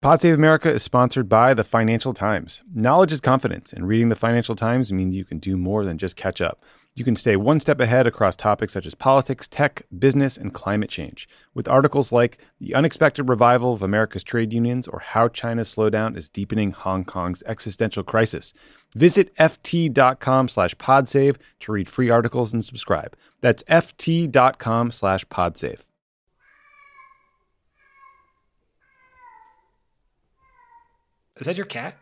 Pod Save America is sponsored by the Financial Times. Knowledge is confidence, and reading the Financial Times means you can do more than just catch up. You can stay one step ahead across topics such as politics, tech, business, and climate change. With articles like The Unexpected Revival of America's Trade Unions or How China's Slowdown is Deepening Hong Kong's Existential Crisis. Visit ft.com slash podsave to read free articles and subscribe. That's ft.com slash podsave. Is that your cat?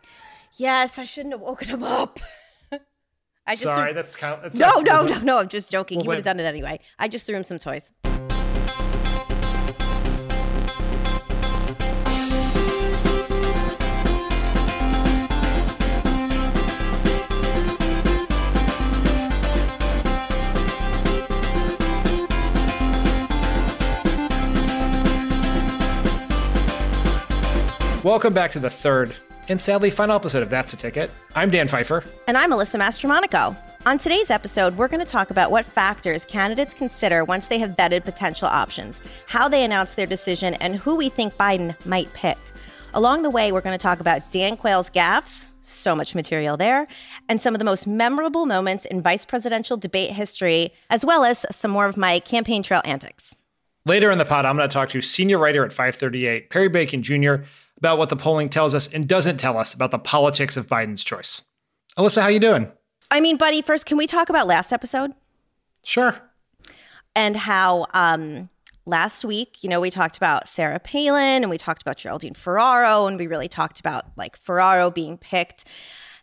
Yes, I shouldn't have woken him up. I just Sorry, threw- that's kind of, that's no, no, no, no. I'm just joking. Well, he would have done it anyway. I just threw him some toys. Welcome back to the third and sadly final episode of That's a Ticket. I'm Dan Pfeiffer. And I'm Alyssa Mastromonaco. On today's episode, we're going to talk about what factors candidates consider once they have vetted potential options, how they announce their decision, and who we think Biden might pick. Along the way, we're going to talk about Dan Quayle's gaffes, so much material there, and some of the most memorable moments in vice presidential debate history, as well as some more of my campaign trail antics. Later in the pod, I'm going to talk to senior writer at 538, Perry Bacon Jr., about what the polling tells us and doesn't tell us about the politics of Biden's choice. Alyssa, how you doing? I mean, buddy, first, can we talk about last episode? Sure. and how um, last week, you know, we talked about Sarah Palin and we talked about Geraldine Ferraro, and we really talked about like Ferraro being picked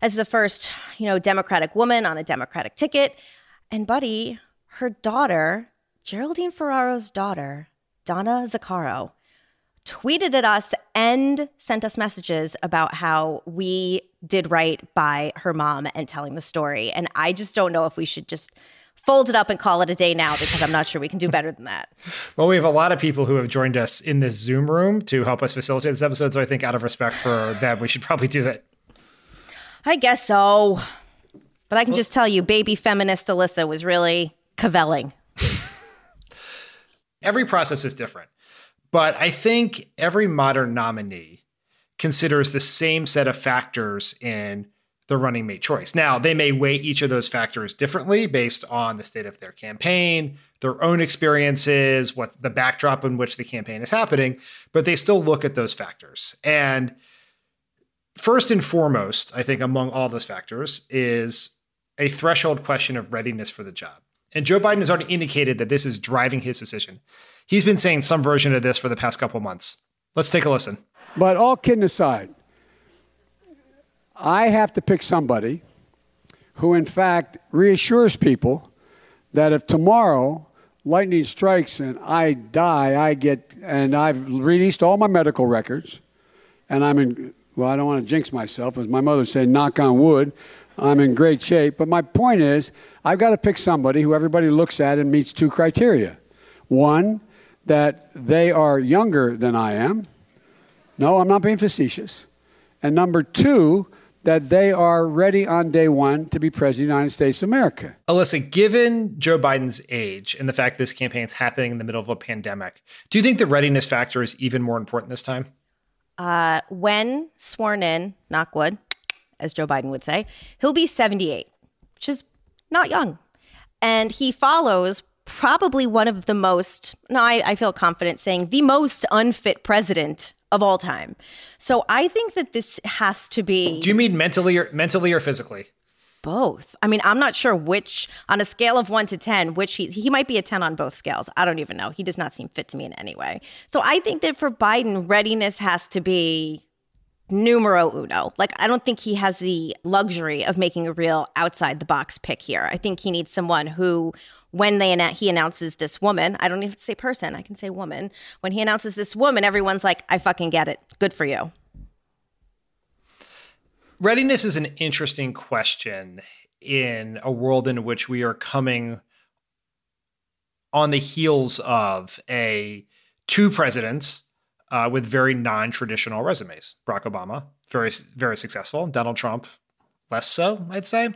as the first, you know, Democratic woman on a Democratic ticket. And Buddy, her daughter, Geraldine Ferraro's daughter, Donna Zaccaro, tweeted at us and sent us messages about how we did right by her mom and telling the story. And I just don't know if we should just fold it up and call it a day now because I'm not sure we can do better than that. Well, we have a lot of people who have joined us in this Zoom room to help us facilitate this episode. So I think, out of respect for them, we should probably do that. I guess so. But I can just tell you, baby feminist Alyssa was really cavelling. Every process is different, but I think every modern nominee considers the same set of factors in the running mate choice. Now, they may weigh each of those factors differently based on the state of their campaign, their own experiences, what the backdrop in which the campaign is happening, but they still look at those factors. And first and foremost, I think among all those factors is a threshold question of readiness for the job. And Joe Biden has already indicated that this is driving his decision. He's been saying some version of this for the past couple months. Let's take a listen. But all kidding aside, I have to pick somebody who, in fact, reassures people that if tomorrow lightning strikes and I die, I get, and I've released all my medical records, and I'm in, well, I don't want to jinx myself, as my mother said, knock on wood, I'm in great shape. But my point is, I've got to pick somebody who everybody looks at and meets two criteria. One, that they are younger than I am. No, I'm not being facetious. And number two, that they are ready on day one to be president of the United States of America. Alyssa, given Joe Biden's age and the fact this campaign is happening in the middle of a pandemic, do you think the readiness factor is even more important this time? Uh, when sworn in, knock wood, as Joe Biden would say, he'll be 78, which is not young. And he follows probably one of the most, no, I, I feel confident saying the most unfit president of all time. So I think that this has to be Do you mean mentally or mentally or physically? both. I mean, I'm not sure which, on a scale of one to 10, which he, he might be a 10 on both scales. I don't even know. He does not seem fit to me in any way. So I think that for Biden, readiness has to be numero uno. Like, I don't think he has the luxury of making a real outside the box pick here. I think he needs someone who when they he announces this woman, I don't even say person, I can say woman. When he announces this woman, everyone's like, I fucking get it. Good for you. Readiness is an interesting question in a world in which we are coming on the heels of a two presidents uh, with very non-traditional resumes. Barack Obama, very very successful. Donald Trump, less so, I'd say.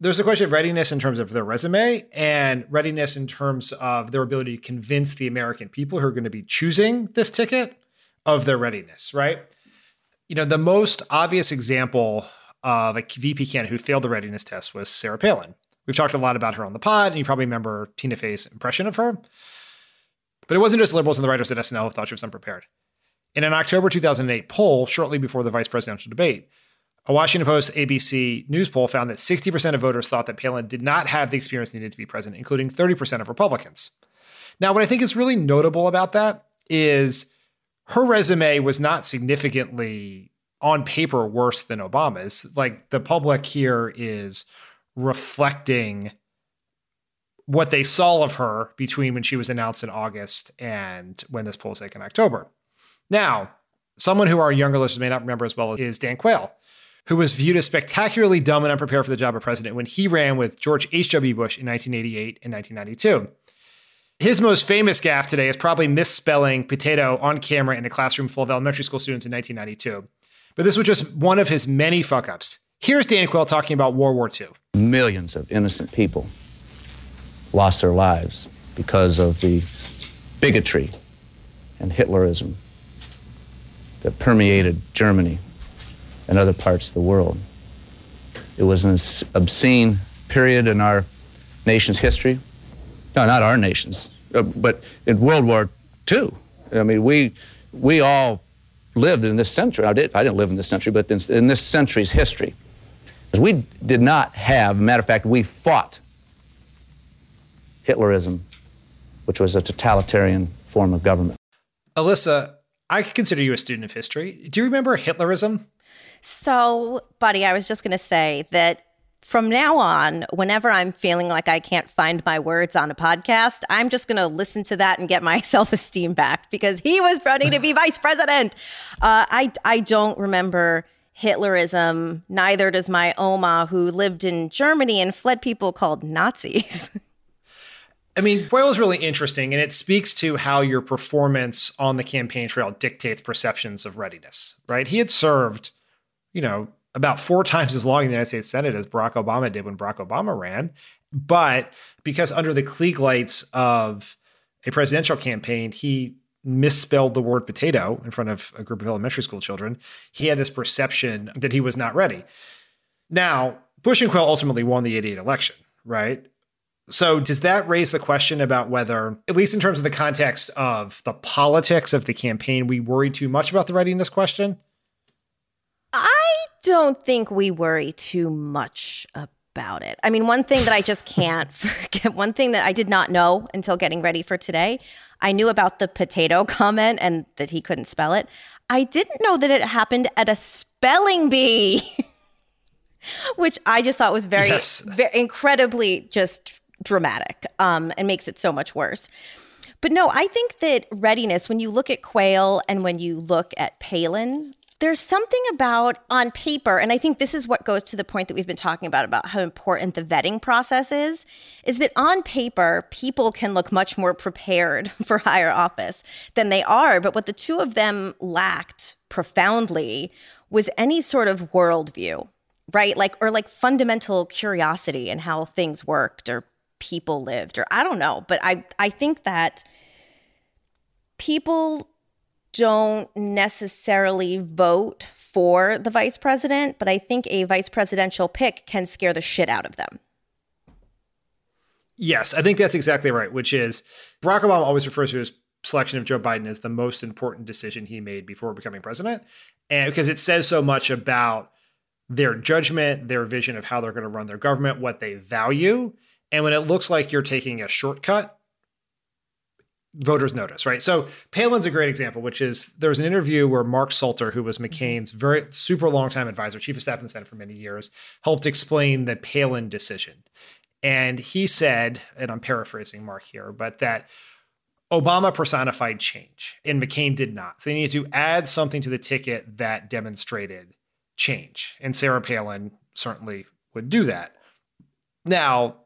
There's a question of readiness in terms of their resume and readiness in terms of their ability to convince the American people who are going to be choosing this ticket of their readiness, right? You know, the most obvious example of a VP candidate who failed the readiness test was Sarah Palin. We've talked a lot about her on the pod, and you probably remember Tina Fey's impression of her. But it wasn't just liberals and the writers at SNL who thought she was unprepared. In an October 2008 poll, shortly before the vice presidential debate, a Washington Post ABC News poll found that 60% of voters thought that Palin did not have the experience needed to be president, including 30% of Republicans. Now, what I think is really notable about that is her resume was not significantly on paper worse than Obama's. Like the public here is reflecting what they saw of her between when she was announced in August and when this poll was taken in October. Now, someone who our younger listeners may not remember as well is Dan Quayle, who was viewed as spectacularly dumb and unprepared for the job of president when he ran with George H.W. Bush in 1988 and 1992. His most famous gaffe today is probably misspelling potato on camera in a classroom full of elementary school students in 1992. But this was just one of his many fuck ups. Here's Dan Quayle talking about World War II. Millions of innocent people lost their lives because of the bigotry and Hitlerism that permeated Germany and other parts of the world. It was an obscene period in our nation's history. No, not our nation's, uh, but in World War II. I mean, we, we all lived in this century. I, did, I didn't live in this century, but in, in this century's history. We did not have, matter of fact, we fought Hitlerism, which was a totalitarian form of government. Alyssa, I could consider you a student of history. Do you remember Hitlerism? So, buddy, I was just going to say that from now on, whenever I'm feeling like I can't find my words on a podcast, I'm just going to listen to that and get my self esteem back because he was running to be vice president. Uh, I I don't remember Hitlerism. Neither does my Oma, who lived in Germany and fled people called Nazis. I mean, Quayle is really interesting, and it speaks to how your performance on the campaign trail dictates perceptions of readiness, right? He had served, you know, about four times as long in the United States Senate as Barack Obama did when Barack Obama ran. But because under the Klieg lights of a presidential campaign, he misspelled the word potato in front of a group of elementary school children, he had this perception that he was not ready. Now, Bush and Quayle ultimately won the 88 election, right? So, does that raise the question about whether, at least in terms of the context of the politics of the campaign, we worry too much about the readiness question? I don't think we worry too much about it. I mean, one thing that I just can't forget, one thing that I did not know until getting ready for today, I knew about the potato comment and that he couldn't spell it. I didn't know that it happened at a spelling bee. Which I just thought was very, yes. very incredibly just dramatic um, and makes it so much worse. But no, I think that readiness, when you look at Quayle and when you look at Palin, there's something about on paper, and I think this is what goes to the point that we've been talking about about how important the vetting process is, is that on paper, people can look much more prepared for higher office than they are. But what the two of them lacked profoundly was any sort of worldview, right? Like, or like fundamental curiosity in how things worked or people lived or I don't know, but I I think that people don't necessarily vote for the vice president, but I think a vice presidential pick can scare the shit out of them. Yes, I think that's exactly right, which is Barack Obama always refers to his selection of Joe Biden as the most important decision he made before becoming president. And because it says so much about their judgment, their vision of how they're going to run their government, what they value. And when it looks like you're taking a shortcut, voters notice, right? So Palin's a great example, which is there was an interview where Mark Salter, who was McCain's very super long time advisor, chief of staff in the Senate for many years, helped explain the Palin decision. And he said, and I'm paraphrasing Mark here, but that Obama personified change and McCain did not. So they needed to add something to the ticket that demonstrated change. And Sarah Palin certainly would do that. Now,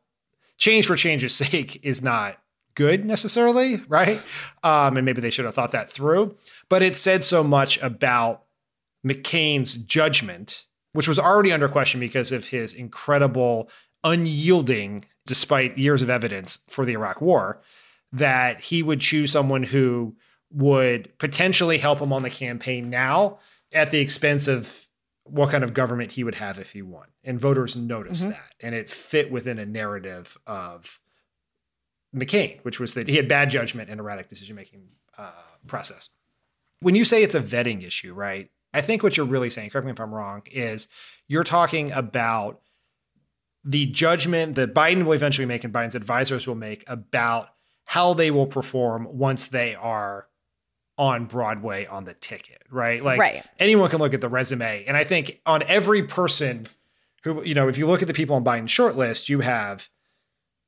change for change's sake is not good necessarily, right? Um, and maybe they should have thought that through. But it said so much about McCain's judgment, which was already under question because of his incredible unyielding, despite years of evidence for the Iraq War, that he would choose someone who would potentially help him on the campaign now at the expense of what kind of government he would have if he won. And voters noticed mm-hmm. that. And it fit within a narrative of McCain, which was that he had bad judgment and erratic decision making uh, process. When you say it's a vetting issue, right? I think what you're really saying, correct me if I'm wrong, is you're talking about the judgment that Biden will eventually make and Biden's advisors will make about how they will perform once they are on Broadway on the ticket, right? Like right. anyone can look at the resume. And I think on every person who, you know, if you look at the people on Biden's shortlist, you have,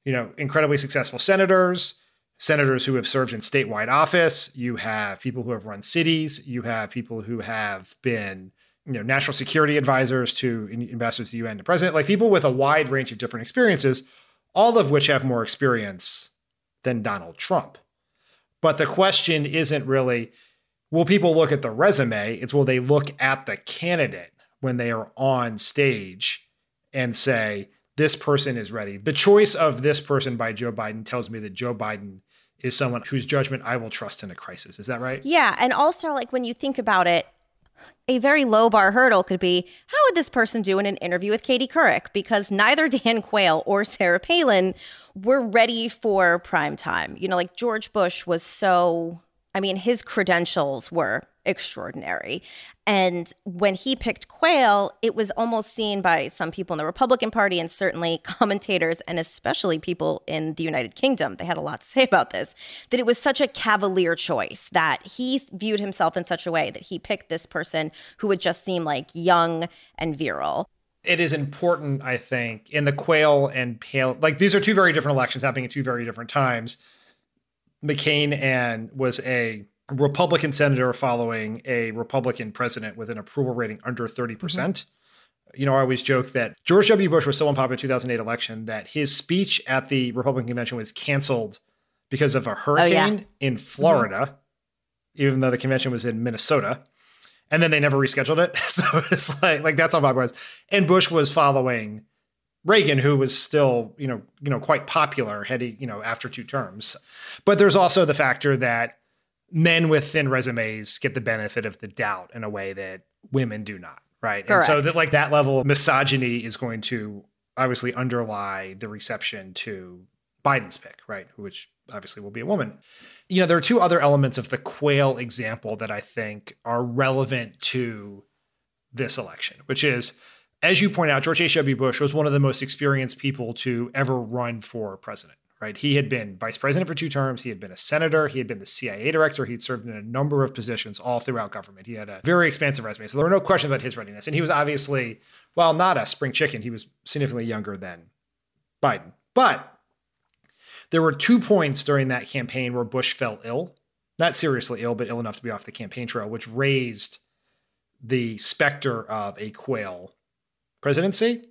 you know, incredibly successful senators, senators who have served in statewide office, you have people who have run cities, you have people who have been, you know, national security advisors to ambassadors to the UN, to president, like people with a wide range of different experiences, all of which have more experience than Donald Trump. But the question isn't really will people look at the resume? It's will they look at the candidate when they are on stage and say, this person is ready. The choice of this person by Joe Biden tells me that Joe Biden is someone whose judgment I will trust in a crisis. Is that right? Yeah. And also, like, when you think about it, a very low bar hurdle could be how would this person do in an interview with Katie Couric? Because neither Dan Quayle or Sarah Palin were ready for prime time. You know, like George Bush was so, I mean, his credentials were extraordinary. And when he picked Quayle, it was almost seen by some people in the Republican Party and certainly commentators and especially people in the United Kingdom. They had a lot to say about this that it was such a cavalier choice that he viewed himself in such a way that he picked this person who would just seem like young and virile. It is important, I think, in the Quayle and Pale, like these are two very different elections happening at two very different times. McCain and was a Republican senator following a Republican president with an approval rating under 30%. percent mm hmm You know, I always joke that George W. Bush was so unpopular in the 2008 election that his speech at the Republican convention was canceled because of a hurricane oh, yeah. in Florida, mm-hmm. even though the convention was in Minnesota. And then they never rescheduled it. So it's like, like that's how popular it was. And Bush was following Reagan, who was still, you know, you know, quite popular, had he, you know, after two terms. But there's also the factor that men with thin resumes get the benefit of the doubt in a way that women do not, right? Correct. And so that like that level of misogyny is going to obviously underlie the reception to Biden's pick, right? Which obviously will be a woman. You know, there are two other elements of the Quayle example that I think are relevant to this election, which is as you point out, George H.W. Bush was one of the most experienced people to ever run for president right? He had been vice president for two terms. He had been a senator. He had been the CIA director. He'd served in a number of positions all throughout government. He had a very expansive resume. So there were no questions about his readiness. And he was obviously, well, not a spring chicken. He was significantly younger than Biden. But there were two points during that campaign where Bush fell ill, not seriously ill, but ill enough to be off the campaign trail, which raised the specter of a Quayle presidency.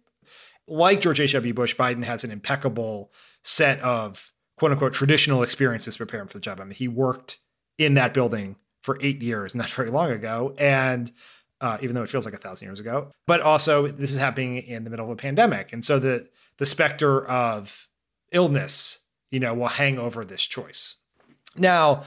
Like George H.W. Bush, Biden has an impeccable set of quote unquote traditional experiences him for the job. I mean, he worked in that building for eight years, not very long ago. And uh, even though it feels like a thousand years ago, but also this is happening in the middle of a pandemic. And so the, the specter of illness, you know, will hang over this choice. Now,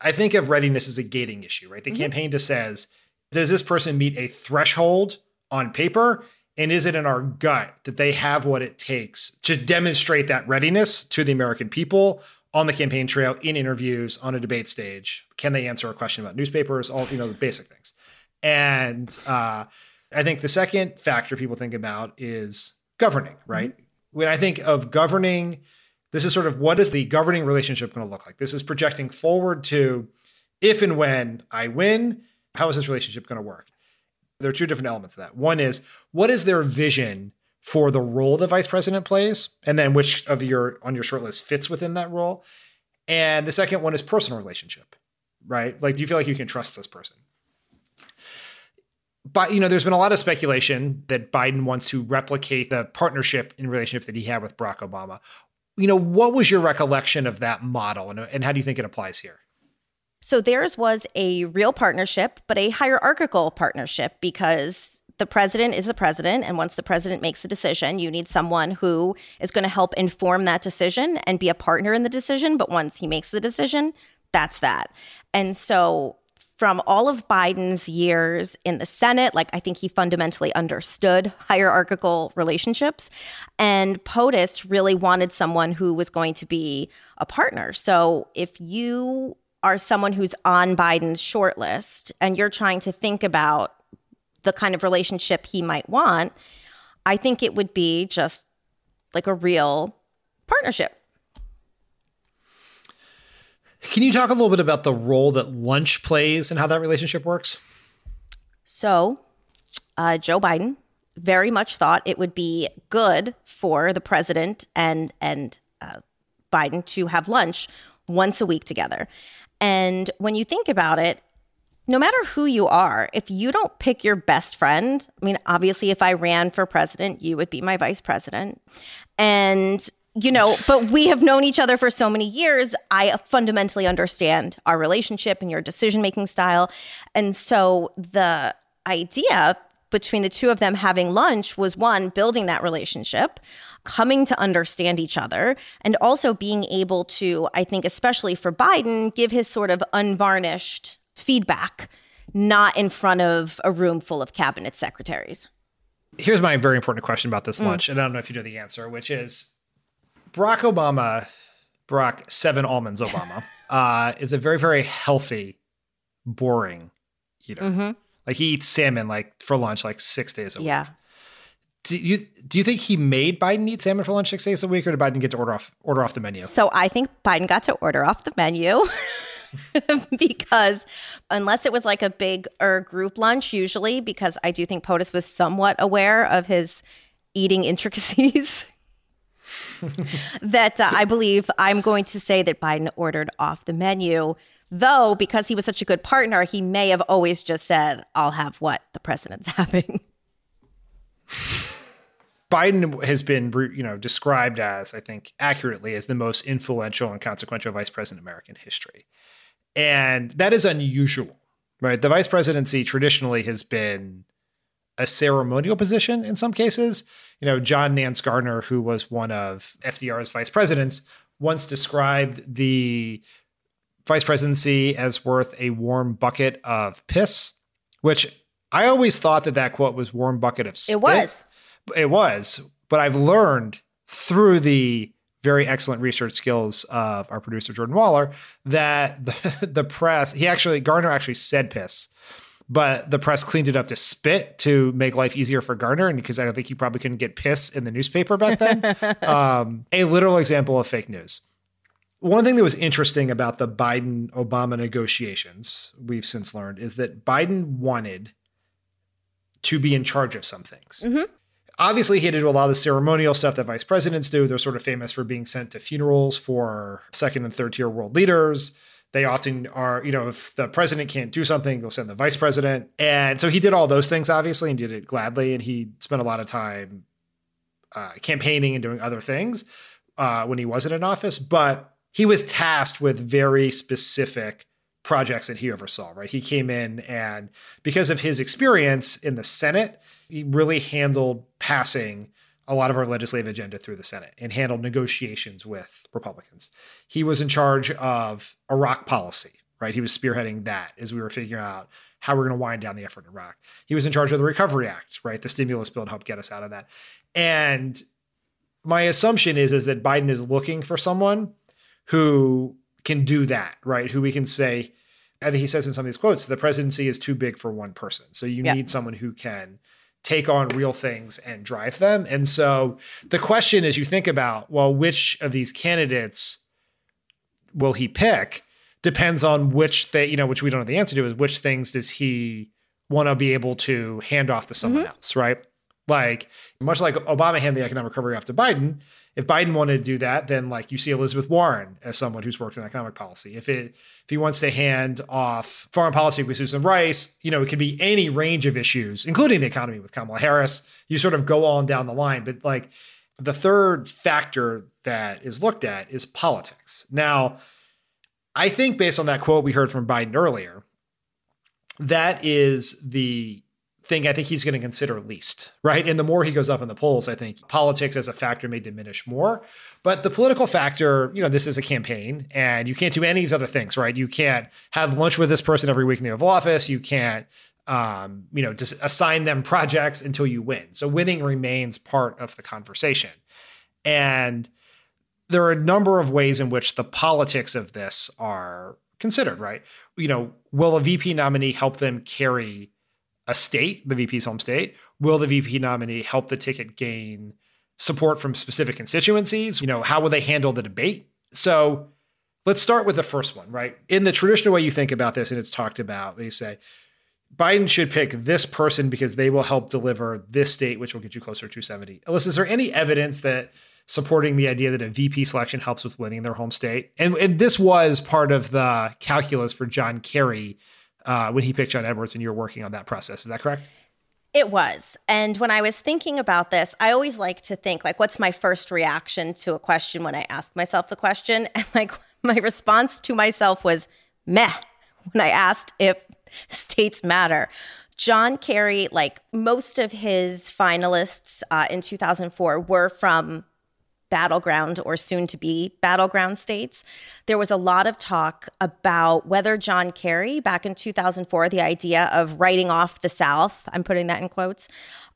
I think of readiness as a gating issue, right? The mm-hmm. campaign just says, does this person meet a threshold on paper? And is it in our gut that they have what it takes to demonstrate that readiness to the American people on the campaign trail, in interviews, on a debate stage? Can they answer a question about newspapers? All you know, the basic things. And uh, I think the second factor people think about is governing, right? Mm-hmm. When I think of governing, this is sort of what is the governing relationship going to look like? This is projecting forward to if and when I win, how is this relationship going to work? There are two different elements of that. One is what is their vision for the role the vice president plays, and then which of your on your short list fits within that role. And the second one is personal relationship, right? Like, do you feel like you can trust this person? But you know, there's been a lot of speculation that Biden wants to replicate the partnership and relationship that he had with Barack Obama. You know, what was your recollection of that model, and, and how do you think it applies here? So theirs was a real partnership, but a hierarchical partnership because the president is the president. And once the president makes a decision, you need someone who is going to help inform that decision and be a partner in the decision. But once he makes the decision, that's that. And so from all of Biden's years in the Senate, like I think he fundamentally understood hierarchical relationships. And POTUS really wanted someone who was going to be a partner. So if you are someone who's on Biden's shortlist and you're trying to think about the kind of relationship he might want, I think it would be just like a real partnership. Can you talk a little bit about the role that lunch plays and how that relationship works? So, uh, Joe Biden very much thought it would be good for the president and and uh, Biden to have lunch once a week together. And when you think about it, no matter who you are, if you don't pick your best friend, I mean, obviously, if I ran for president, you would be my vice president. And, you know, but we have known each other for so many years. I fundamentally understand our relationship and your decision making style. And so the idea between the two of them having lunch was one, building that relationship, coming to understand each other, and also being able to, I think, especially for Biden, give his sort of unvarnished feedback, not in front of a room full of cabinet secretaries. Here's my very important question about this mm. lunch, and I don't know if you know the answer, which is Barack Obama, Barack Seven Almonds Obama, uh, is a very, very healthy, boring eater. Mm-hmm. Like he eats salmon like for lunch like six days a week. Yeah. Do you do you think he made Biden eat salmon for lunch six days a week, or did Biden get to order off order off the menu? So I think Biden got to order off the menu. because unless it was like a big or group lunch, usually, because I do think POTUS was somewhat aware of his eating intricacies. that uh, I believe I'm going to say that Biden ordered off the menu. Though, because he was such a good partner, he may have always just said, I'll have what the president's having. Biden has been, you know, described as, I think, accurately as the most influential and consequential vice president in American history. And that is unusual, right? The vice presidency traditionally has been a ceremonial position in some cases. You know, John Nance Garner, who was one of FDR's vice presidents, once described the vice presidency as worth a warm bucket of piss, which I always thought that that quote was warm bucket of spit. It was. It was. But I've learned through the very excellent research skills of our producer Jordan Waller that the, the press he actually Garner actually said piss but the press cleaned it up to spit to make life easier for Garner, and because I don't think you probably couldn't get piss in the newspaper back then. um, a literal example of fake news. One thing that was interesting about the Biden Obama negotiations, we've since learned, is that Biden wanted to be in charge of some things. Mm-hmm. Obviously, he had to do a lot of the ceremonial stuff that vice presidents do. They're sort of famous for being sent to funerals for second and third tier world leaders. They often are, you know, if the president can't do something, they'll send the vice president. And so he did all those things, obviously, and did it gladly. And he spent a lot of time uh, campaigning and doing other things uh, when he wasn't in office. But he was tasked with very specific projects that he oversaw, right? He came in and because of his experience in the Senate, he really handled passing a lot of our legislative agenda through the Senate and handled negotiations with Republicans. He was in charge of Iraq policy, right? He was spearheading that as we were figuring out how we're going to wind down the effort in Iraq. He was in charge of the Recovery Act, right? The stimulus bill to help get us out of that. And my assumption is, is that Biden is looking for someone who can do that, right? Who we can say, I think he says in some of these quotes, the presidency is too big for one person. So you yeah. need someone who can take on real things and drive them. And so the question is you think about, well, which of these candidates will he pick? Depends on which they, you know, which we don't know the answer to is which things does he want to be able to hand off to someone mm-hmm. else, right? Like, much like Obama handed the economic recovery off to Biden, if Biden wanted to do that, then like you see Elizabeth Warren as someone who's worked in economic policy. If it if he wants to hand off foreign policy with Susan Rice, you know, it could be any range of issues, including the economy with Kamala Harris. You sort of go on down the line. But like the third factor that is looked at is politics. Now, I think based on that quote we heard from Biden earlier, that is the thing I think he's going to consider least, right? And the more he goes up in the polls, I think politics as a factor may diminish more. But the political factor, you know, this is a campaign and you can't do any of these other things, right? You can't have lunch with this person every week in the Oval Office. You can't, um, you know, just assign them projects until you win. So winning remains part of the conversation. And there are a number of ways in which the politics of this are considered, right? You know, will a VP nominee help them carry a state, the VP's home state? Will the VP nominee help the ticket gain support from specific constituencies? You know, how will they handle the debate? So let's start with the first one, right? In the traditional way you think about this, and it's talked about, they say Biden should pick this person because they will help deliver this state, which will get you closer to 70. Alyssa, is there any evidence that supporting the idea that a VP selection helps with winning their home state? And, and this was part of the calculus for John Kerry uh, when he picked John Edwards and you were working on that process. Is that correct? It was. And when I was thinking about this, I always like to think like what's my first reaction to a question when I ask myself the question? And my my response to myself was meh when I asked if states matter. John Kerry, like most of his finalists uh, in 2004, were from battleground or soon to be battleground states. There was a lot of talk about whether John Kerry, back in 2004, the idea of writing off the South, I'm putting that in quotes,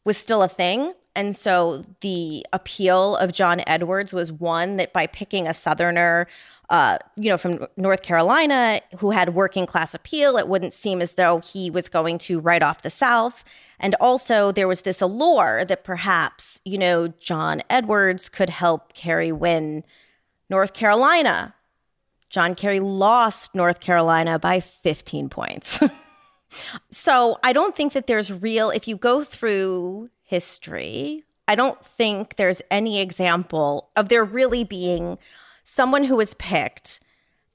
was still a thing. And so the appeal of John Edwards was one that by picking a Southerner, uh, you know, from North Carolina who had working class appeal, it wouldn't seem as though he was going to write off the South. And also, there was this allure that perhaps, you know, John Edwards could help Kerry win North Carolina. John Kerry lost North Carolina by 15 points. so I don't think that there's real, if you go through history, I don't think there's any example of there really being someone who was picked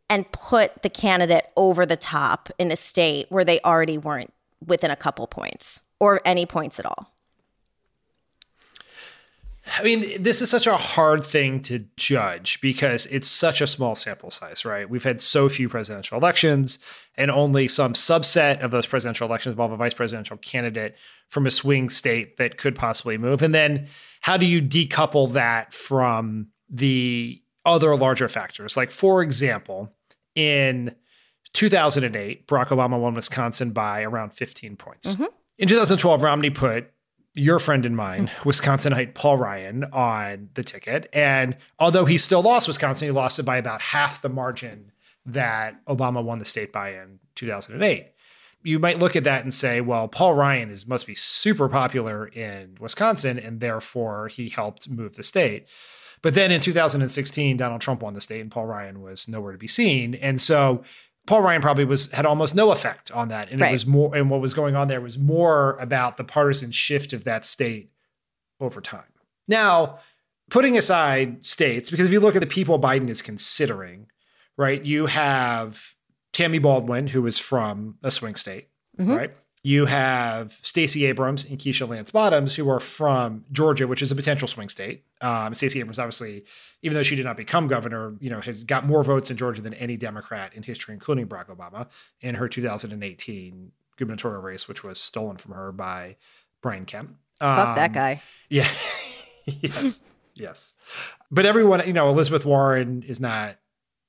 and put the candidate over the top in a state where they already weren't within a couple points or any points at all. I mean, this is such a hard thing to judge because it's such a small sample size, right? We've had so few presidential elections, and only some subset of those presidential elections involve a vice presidential candidate from a swing state that could possibly move. And then how do you decouple that from the other larger factors? Like, for example, in 2008, Barack Obama won Wisconsin by around 15 points. Mm-hmm. In 2012, Romney put your friend and mine, Wisconsinite Paul Ryan, on the ticket. And although he still lost Wisconsin, he lost it by about half the margin that Obama won the state by in 2008. You might look at that and say, well, Paul Ryan is must be super popular in Wisconsin, and therefore he helped move the state. But then in 2016, Donald Trump won the state, and Paul Ryan was nowhere to be seen. And so Paul Ryan probably was had almost no effect on that, and right. it was more. And what was going on there was more about the partisan shift of that state over time. Now, putting aside states, because if you look at the people Biden is considering, right, you have Tammy Baldwin, who is from a swing state, mm-hmm. right? You have Stacey Abrams and Keisha Lance Bottoms, who are from Georgia, which is a potential swing state. Um, Stacey Abrams, obviously, even though she did not become governor, you know, has got more votes in Georgia than any Democrat in history, including Barack Obama, in her 2018 gubernatorial race, which was stolen from her by Brian Kemp. Um, Fuck that um, guy. Yeah. yes. yes. But everyone, you know, Elizabeth Warren is not.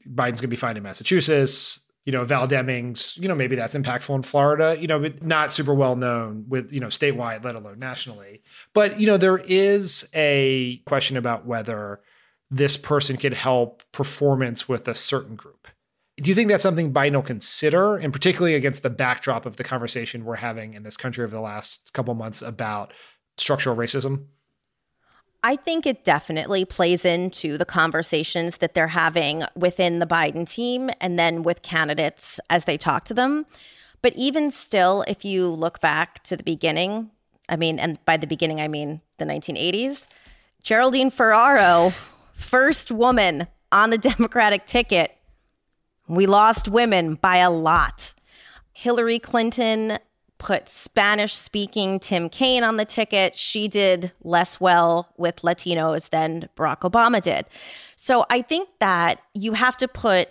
Biden's going to be fine in Massachusetts you know, Val Demings, you know, maybe that's impactful in Florida, you know, but not super well known with, you know, statewide, let alone nationally. But, you know, there is a question about whether this person could help performance with a certain group. Do you think that's something Biden will consider, and particularly against the backdrop of the conversation we're having in this country over the last couple months about structural racism? I think it definitely plays into the conversations that they're having within the Biden team and then with candidates as they talk to them. But even still, if you look back to the beginning, I mean, and by the beginning, I mean the 1980s. Geraldine Ferraro, first woman on the Democratic ticket. We lost women by a lot. Hillary Clinton put Spanish speaking Tim Kaine on the ticket. She did less well with Latinos than Barack Obama did. So I think that you have to put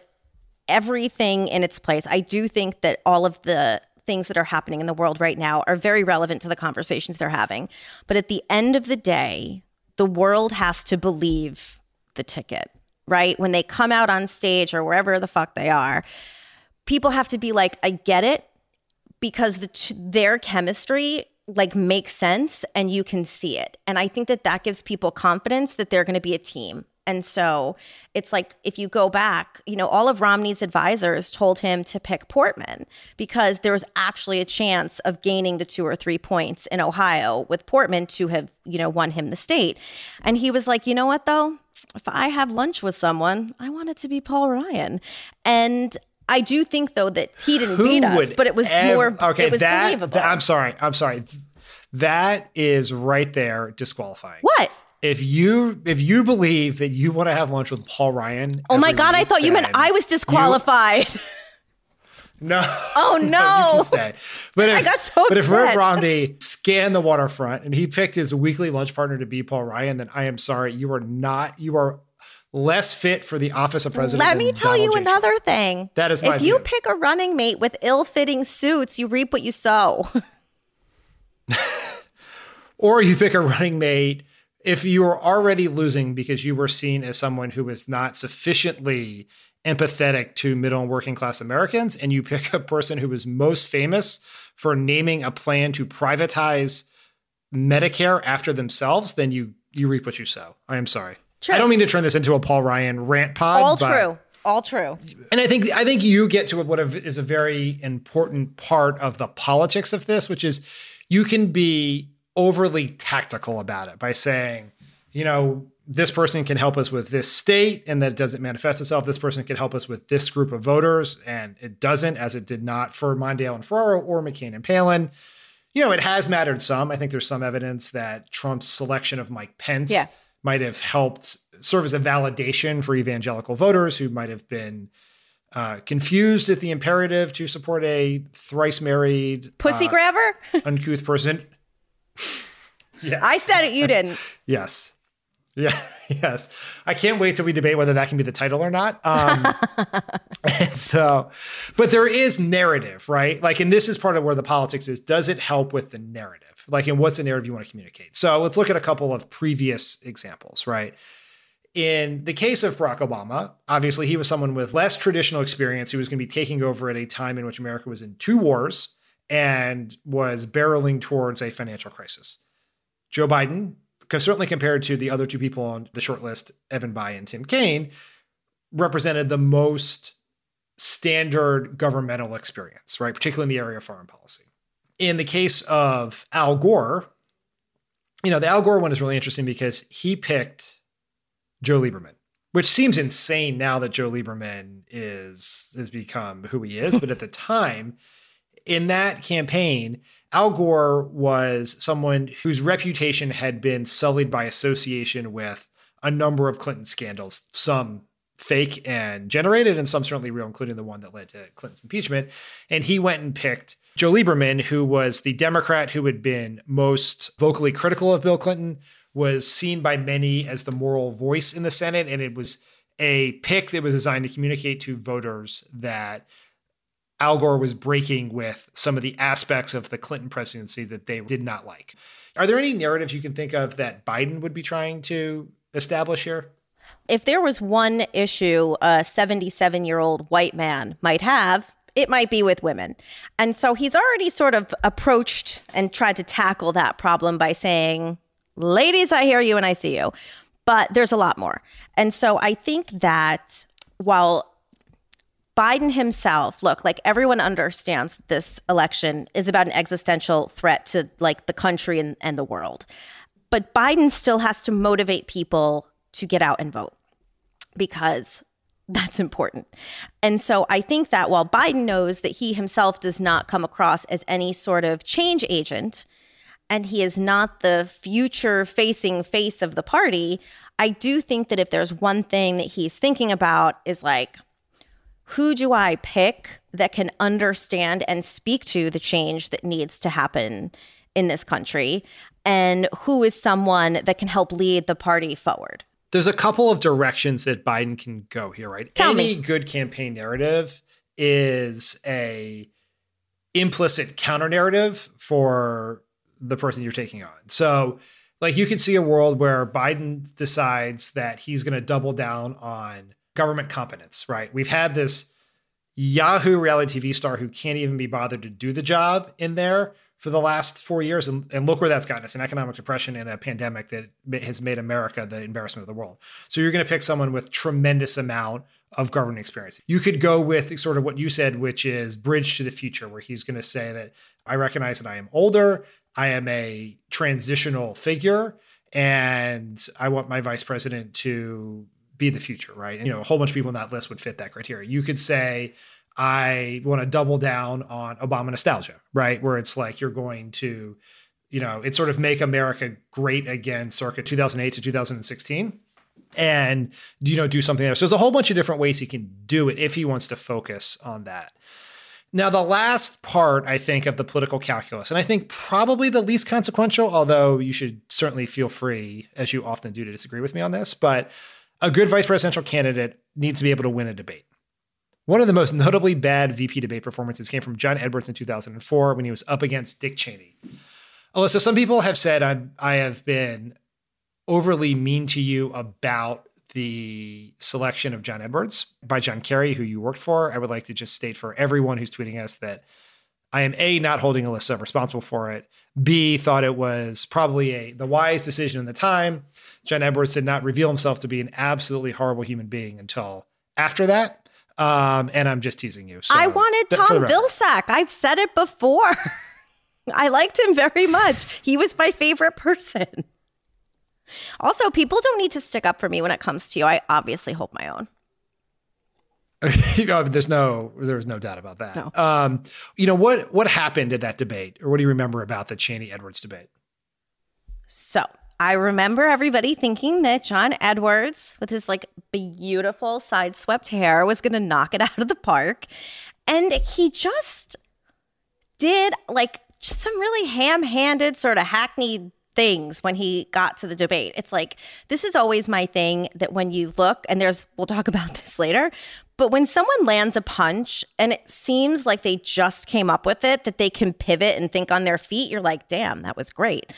everything in its place. I do think that all of the things that are happening in the world right now are very relevant to the conversations they're having. But at the end of the day, the world has to believe the ticket, right? When they come out on stage or wherever the fuck they are, people have to be like, I get it because the t- their chemistry like makes sense and you can see it. And I think that that gives people confidence that they're going to be a team and so it's like if you go back, you know, all of Romney's advisors told him to pick Portman because there was actually a chance of gaining the two or three points in Ohio with Portman to have, you know, won him the state. And he was like, you know what though? If I have lunch with someone, I want it to be Paul Ryan. And I do think though that he didn't Who beat us, but it was ev- more okay. it was that, believable. that- I'm sorry. I'm sorry. That is right there disqualifying. what? If you if you believe that you want to have lunch with Paul Ryan, Oh my god, I thought you meant I was disqualified. No. Oh, you no. can stay. But if, I got so But if Rick. Romney scanned the waterfront and he picked his weekly lunch partner to be Paul Ryan, then I am sorry, you are not. You are less fit for the office of president. Let me tell Donald you J. Trump. another thing. That is my If you view. pick a running mate with ill-fitting suits, you reap what you sow. or you pick a running mate if you are already losing because you were seen as someone who is not sufficiently empathetic to middle and working class Americans, and you pick a person who is most famous for naming a plan to privatize Medicare after themselves, then you you reap what you sow. I am sorry. True. I don't mean to turn this into a Paul Ryan rant pod. All true. All true. and I think I think you get to what is a very important part of the politics of this, which is you can be overly tactical about it by saying, you know, this person can help us with this state and that it doesn't manifest itself. This person can help us with this group of voters and it doesn't, as it did not for Mondale and Ferraro or McCain and Palin. You know, it has mattered some. I think there's some evidence that Trump's selection of Mike Pence Yeah. Might have helped serve as a validation for evangelical voters who might have been uh, confused at the imperative to support a thrice married Pussy uh, grabber? uncouth person. yes. I said it, you didn't. yes. Yeah. Yes. I can't wait till we debate whether that can be the title or not. Um, and so, but there is narrative, right? Like, and this is part of where the politics is. Does it help with the narrative? Like, what's the narrative you want to communicate? So let's look at a couple of previous examples, right? In the case of Barack Obama, obviously he was someone with less traditional experience who was going to be taking over at a time in which America was in two wars and was barreling towards a financial crisis. Joe Biden, certainly compared to the other two people on the short list, Evan Bayh and Tim Kaine, represented the most standard governmental experience, right? Particularly in the area of foreign policy. In the case of Al Gore, you know, the Al Gore one is really interesting because he picked Joe Lieberman, which seems insane now that Joe Lieberman is has become who he is, but at the time in that campaign, Al Gore was someone whose reputation had been sullied by association with a number of Clinton scandals, some fake and generated, and some certainly real, including the one that led to Clinton's impeachment. And he went and picked Joe Lieberman, who was the Democrat who had been most vocally critical of Bill Clinton, was seen by many as the moral voice in the Senate. And it was a pick that was designed to communicate to voters that Al Gore was breaking with some of the aspects of the Clinton presidency that they did not like. Are there any narratives you can think of that Biden would be trying to establish here? If there was one issue a 77 year old white man might have, it might be with women. And so he's already sort of approached and tried to tackle that problem by saying, Ladies, I hear you and I see you. But there's a lot more. And so I think that while Biden himself, look, like everyone understands that this election is about an existential threat to like the country and, and the world. But Biden still has to motivate people to get out and vote because that's important. And so I think that while Biden knows that he himself does not come across as any sort of change agent, and he is not the future facing face of the party, I do think that if there's one thing that he's thinking about is like, who do I pick that can understand and speak to the change that needs to happen in this country? And who is someone that can help lead the party forward? There's a couple of directions that Biden can go here, right? Tell Any me. good campaign narrative is a implicit counter narrative for the person you're taking on. So, like you can see a world where Biden decides that he's going to double down on government competence, right? We've had this Yahoo reality TV star who can't even be bothered to do the job in there for the last four years. And, and look where that's gotten us an economic depression and a pandemic that has made America the embarrassment of the world. So you're going to pick someone with tremendous amount of government experience. You could go with sort of what you said, which is bridge to the future, where he's going to say that I recognize that I am older, I am a transitional figure, and I want my vice president to be the future, right? And, you know, a whole bunch of people on that list would fit that criteria. You could say, I want to double down on Obama nostalgia, right? Where it's like you're going to, you know, it's sort of make America great again circa 2008 to 2016 and you know do something there. So there's a whole bunch of different ways he can do it if he wants to focus on that. Now, the last part, I think, of the political calculus, and I think probably the least consequential, although you should certainly feel free, as you often do, to disagree with me on this, but a good vice presidential candidate needs to be able to win a debate. One of the most notably bad VP debate performances came from John Edwards in 2004 when he was up against Dick Cheney. Alyssa, some people have said I, I have been overly mean to you about the selection of John Edwards by John Kerry, who you worked for. I would like to just state for everyone who's tweeting us that I am A, not holding Alyssa responsible for it. B, thought it was probably a the wise decision in the time. John Edwards did not reveal himself to be an absolutely horrible human being until after that. Um, and I'm just teasing you. So, I wanted Tom. Vilsack. I've said it before. I liked him very much. He was my favorite person. Also, people don't need to stick up for me when it comes to you. I obviously hold my own. you know, there's no there's no doubt about that. No. Um, you know what what happened at that debate, or what do you remember about the Cheney Edwards debate? So I remember everybody thinking that John Edwards, with his like beautiful side swept hair, was going to knock it out of the park. And he just did like some really ham handed, sort of hackneyed things when he got to the debate. It's like, this is always my thing that when you look, and there's, we'll talk about this later, but when someone lands a punch and it seems like they just came up with it, that they can pivot and think on their feet, you're like, damn, that was great.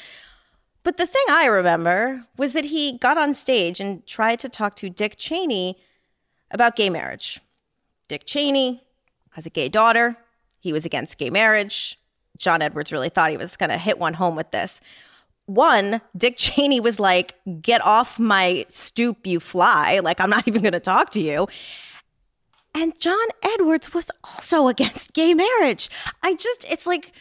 But the thing I remember was that he got on stage and tried to talk to Dick Cheney about gay marriage. Dick Cheney has a gay daughter. He was against gay marriage. John Edwards really thought he was going to hit one home with this. One, Dick Cheney was like, Get off my stoop, you fly. Like, I'm not even going to talk to you. And John Edwards was also against gay marriage. I just, it's like,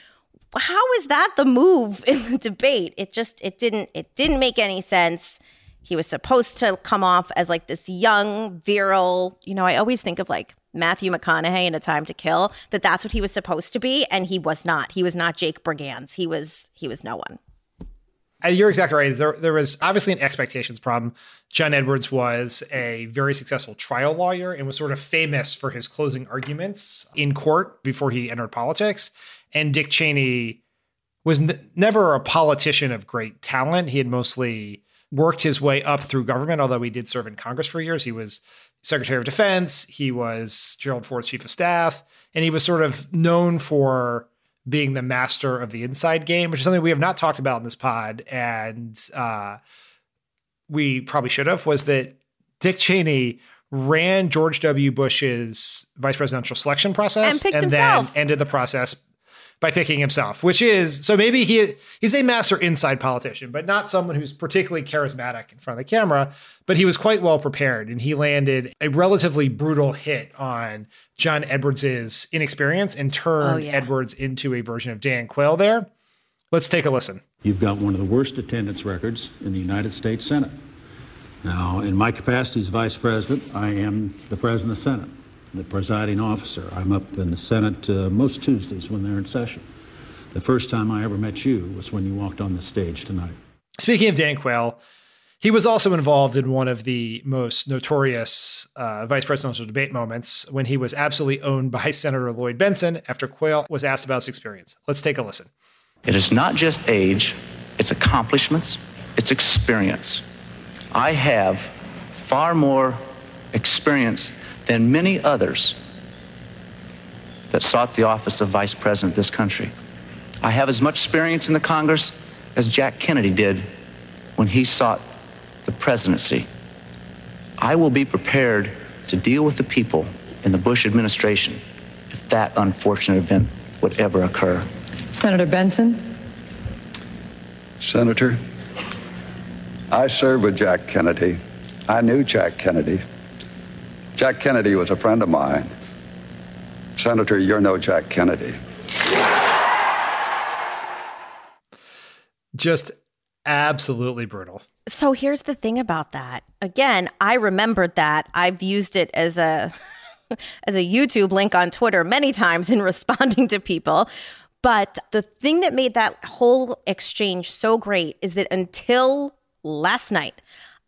how is that the move in the debate? It just, it didn't, it didn't make any sense. He was supposed to come off as like this young, virile, you know, I always think of like Matthew McConaughey in A Time to Kill, that that's what he was supposed to be. And he was not. He was not Jake Brigance. He was, he was no one. Uh, You're exactly right. There, there was obviously an expectations problem. John Edwards was a very successful trial lawyer and was sort of famous for his closing arguments in court before he entered politics. And Dick Cheney was n- never a politician of great talent. He had mostly worked his way up through government, although he did serve in Congress for years. He was Secretary of Defense, he was Gerald Ford's chief of staff, and he was sort of known for being the master of the inside game, which is something we have not talked about in this pod. And uh, we probably should have, was that Dick Cheney ran George W. Bush's vice presidential selection process And picked then ended the process by picking himself, which is so maybe he he's a master inside politician, but not someone who's particularly charismatic in front of the camera. But he was quite well prepared, and he landed a relatively brutal hit on John Edwards's inexperience and turned Oh, yeah. Edwards into a version of Dan Quayle. There, let's take a listen. You've got one of the worst attendance records in the United States Senate. Now, in my capacity as Vice President, I am the President of the Senate, the presiding officer. I'm up in the Senate uh, most Tuesdays when they're in session. The first time I ever met you was when you walked on the stage tonight. Speaking of Dan Quayle, he was also involved in one of the most notorious uh, vice presidential debate moments when he was absolutely owned by Senator Lloyd Bentsen after Quayle was asked about his experience. Let's take a listen. It is not just age, it's accomplishments, it's experience. I have far more experience than many others that sought the office of vice president of this country. I have as much experience in the Congress as Jack Kennedy did when he sought the presidency. I will be prepared to deal with the people in the Bush administration if that unfortunate event would ever occur. Senator Bentsen? Senator, I served with Jack Kennedy. I knew Jack Kennedy. Jack Kennedy was a friend of mine. Senator, you're no Jack Kennedy. Just absolutely brutal. So here's the thing about that. Again, I remembered that. I've used it as a as a YouTube link on Twitter many times in responding to people. But the thing that made that whole exchange so great is that until last night,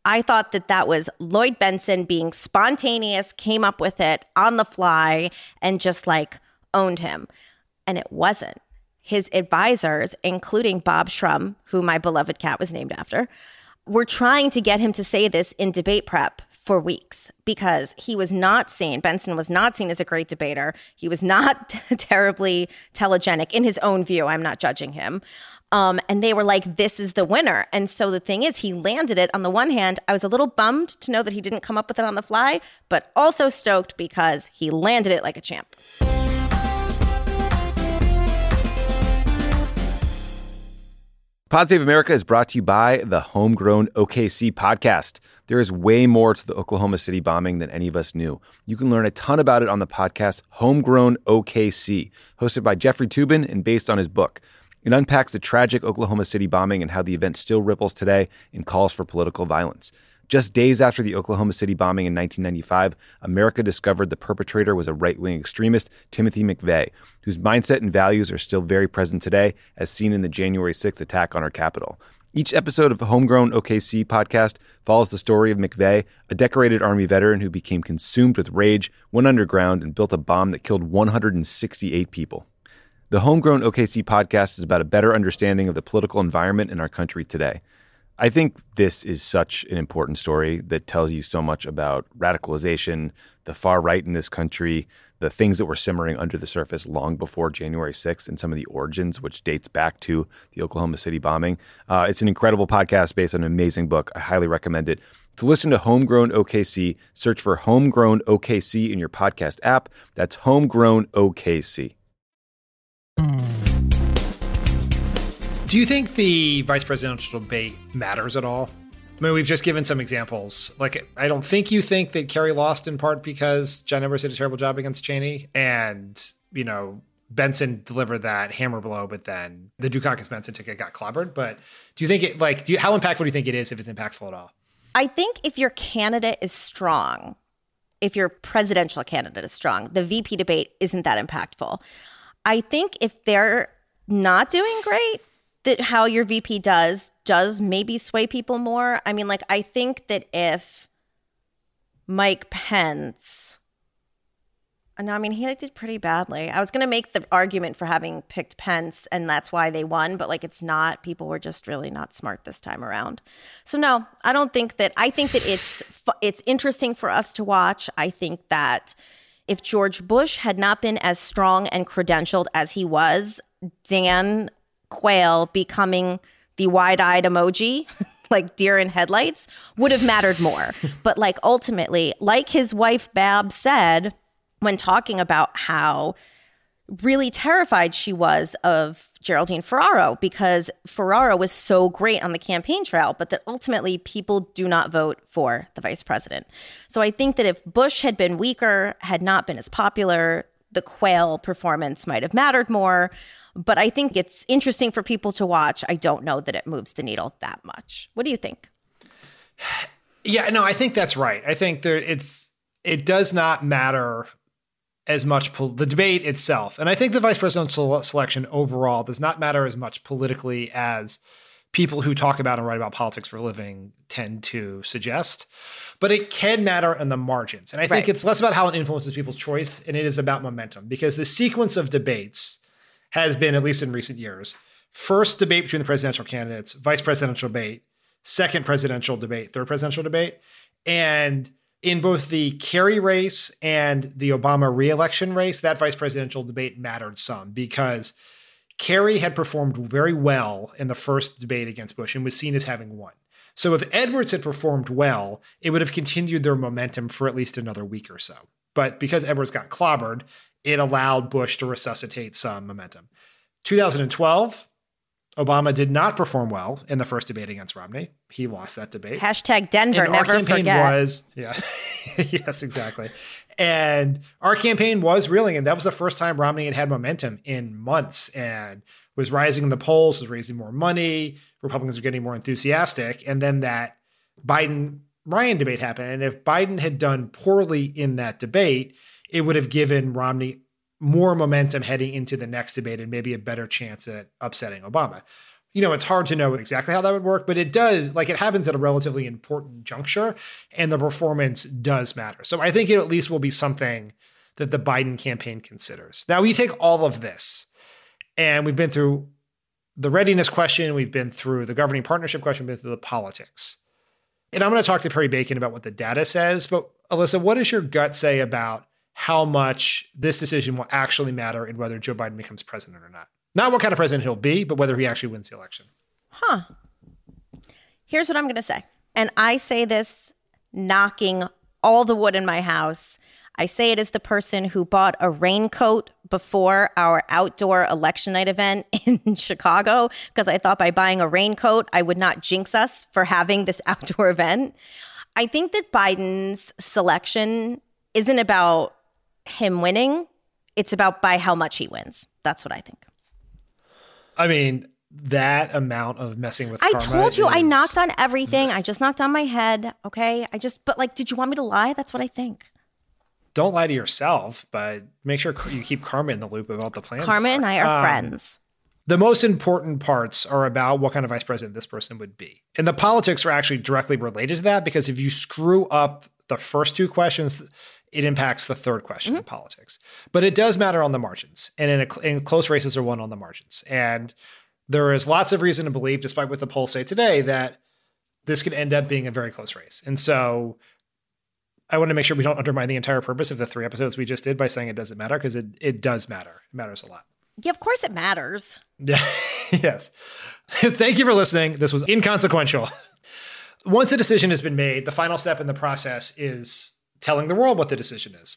I thought that that was Lloyd Bentsen being spontaneous, came up with it on the fly, and just like owned him. And it wasn't. His advisors, including Bob Shrum, who my beloved cat was named after, were trying to get him to say this in debate prep for weeks because he was not seen. Bentsen was not seen as a great debater. He was not terribly telegenic in his own view. I'm not judging him. Um, and they were like, this is the winner. And so the thing is, he landed it. On the one hand, I was a little bummed to know that he didn't come up with it on the fly, but also stoked because he landed it like a champ. Pod Save America is brought to you by the Homegrown OKC podcast. There is way more to the Oklahoma City bombing than any of us knew. You can learn a ton about it on the podcast Homegrown OKC, hosted by Jeffrey Toobin and based on his book. It unpacks the tragic Oklahoma City bombing and how the event still ripples today and calls for political violence. Just days after the Oklahoma City bombing in 1995, America discovered the perpetrator was a right wing extremist, Timothy McVeigh, whose mindset and values are still very present today, as seen in the January 6th attack on our Capitol. Each episode of the Homegrown OKC podcast follows the story of McVeigh, a decorated Army veteran who became consumed with rage, went underground, and built a bomb that killed 168 people. The Homegrown OKC podcast is about a better understanding of the political environment in our country today. I think this is such an important story that tells you so much about radicalization, the far right in this country, the things that were simmering under the surface long before January 6th, and some of the origins, which dates back to the Oklahoma City bombing. Uh, it's an incredible podcast based on an amazing book. I highly recommend it. To listen to Homegrown OKC, search for Homegrown OKC in your podcast app. That's Homegrown OKC. Do you think the vice presidential debate matters at all? I mean, we've just given some examples. Like, I don't think you think that Kerry lost in part because John Edwards did a terrible job against Cheney, and you know Bentsen delivered that hammer blow, but then the Dukakis Bentsen ticket got clobbered. But do you think it like do you, how impactful do you think it is if it's impactful at all? I think if your candidate is strong, if your presidential candidate is strong, the VP debate isn't that impactful. I think if they're not doing great, that how your VP does does maybe sway people more. I mean, like I think that if Mike Pence uh, no, I mean he did pretty badly. I was to make the argument for having picked Pence and that's why they won, but like it's not. People were just really not smart this time around. So no, I don't think that I think that it's it's interesting for us to watch. I think that if George Bush had not been as strong and credentialed as he was, Dan Quayle becoming the wide-eyed emoji like deer in headlights would have mattered more. but like ultimately, like his wife Bab said when talking about how really terrified she was of Geraldine Ferraro because Ferraro was so great on the campaign trail, but that ultimately people do not vote for the vice president. So I think that if Bush had been weaker, had not been as popular, the Quayle performance might have mattered more. But I think it's interesting for people to watch. I don't know that it moves the needle that much. What do you think? Yeah, no, I think that's right. I think there it's it does not matter as much pol- the debate itself. And I think the vice presidential selection overall does not matter as much politically as people who talk about and write about politics for a living tend to suggest. But it can matter in the margins. And I think Right. it's less about how it influences people's choice and it is about momentum because the sequence of debates has been, at least in recent years, first debate between the presidential candidates, vice presidential debate, second presidential debate, third presidential debate. And in both the Kerry race and the Obama reelection race, that vice presidential debate mattered some because Kerry had performed very well in the first debate against Bush and was seen as having won. So if Edwards had performed well, it would have continued their momentum for at least another week or so. But because Edwards got clobbered, it allowed Bush to resuscitate some momentum. 2012, Obama did not perform well in the first debate against Romney. He lost that debate. Hashtag Denver, And our never campaign forget. was yeah, yes, exactly. And our campaign was reeling, and that was the first time Romney had had momentum in months, and was rising in the polls, was raising more money. Republicans were getting more enthusiastic, and then that Biden Ryan debate happened. And if Biden had done poorly in that debate, it would have given Romney more momentum heading into the next debate and maybe a better chance at upsetting Obama. You know, it's hard to know exactly how that would work, but it does, like, it happens at a relatively important juncture, and the performance does matter. So I think it at least will be something that the Biden campaign considers. Now, we take all of this, and we've been through the readiness question, we've been through the governing partnership question, we've been through the politics. And I'm going to talk to Perry Bacon about what the data says. But Alyssa, what does your gut say about how much this decision will actually matter in whether Joe Biden becomes president or not? Not what kind of president he'll be, but whether he actually wins the election. Huh. Here's what I'm going to say. And I say this knocking all the wood in my house. I say it as the person who bought a raincoat before our outdoor election night event in Chicago because I thought by buying a raincoat, I would not jinx us for having this outdoor event. I think that Biden's selection isn't about him winning, it's about by how much he wins. That's what I think. I mean, that amount of messing with I told you I knocked on everything. I just knocked on my head. Okay. I just, but like, did you want me to lie? That's what I think. Don't lie to yourself, but make sure you keep Karma in the loop about the plans. Karma and I are Um, friends. the most important parts are about what kind of vice president this person would be. And the politics are actually directly related to that because if you screw up the first two questions, it impacts the third question mm-hmm. in politics. But it does matter on the margins. And in, a, in close races are won on the margins. And there is lots of reason to believe, despite what the polls say today, that this could end up being a very close race. And so I want to make sure we don't undermine the entire purpose of the three episodes we just did by saying it doesn't matter because it, it does matter. It matters a lot. Yeah, of course it matters. Yeah. yes. Thank you for listening. This was inconsequential. Once a decision has been made, the final step in the process is telling the world what the decision is.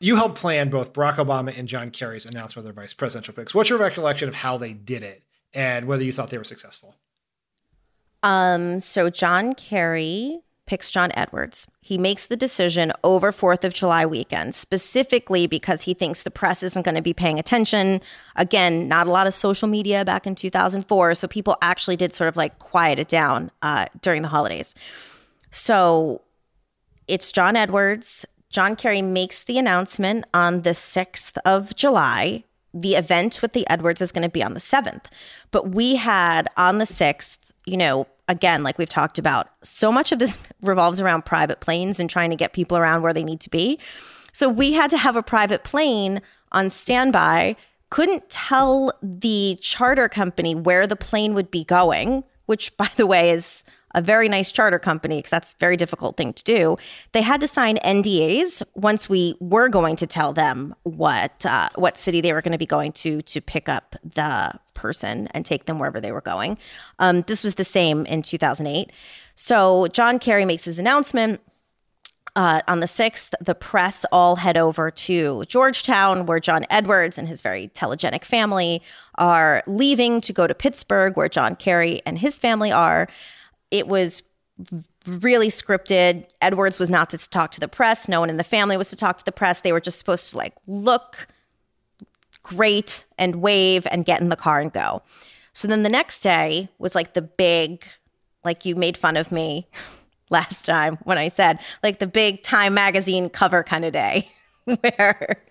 You helped plan both Barack Obama and John Kerry's announcement of their vice presidential picks. What's your recollection of how they did it and whether you thought they were successful? Um, so John Kerry picks John Edwards. He makes the decision over 4th of July weekend, specifically because he thinks the press isn't going to be paying attention. Again, not a lot of social media back in 2004. So people actually did sort of like quiet it down uh, during the holidays. So it's John Edwards. John Kerry makes the announcement on the 6th of July. The event with the Edwards is going to be on the 7th. But we had on the 6th, you know, again, like we've talked about, so much of this revolves around private planes and trying to get people around where they need to be. So we had to have a private plane on standby, couldn't tell the charter company where the plane would be going, which, by the way, is a very nice charter company because that's a very difficult thing to do. They had to sign NDAs once we were going to tell them what uh, what city they were going to be going to to pick up the person and take them wherever they were going. Um, this was the same in 2008. So John Kerry makes his announcement. Uh, on the 6th, the press all head over to Georgetown, where John Edwards and his very telegenic family are leaving to go to Pittsburgh, where John Kerry and his family are. It was really scripted. Edwards was not to talk to the press. No one in the family was to talk to the press. They were just supposed to like look great and wave and get in the car and go. So then the next day was like the big, like you made fun of me last time when I said like the big Time magazine cover kind of day. where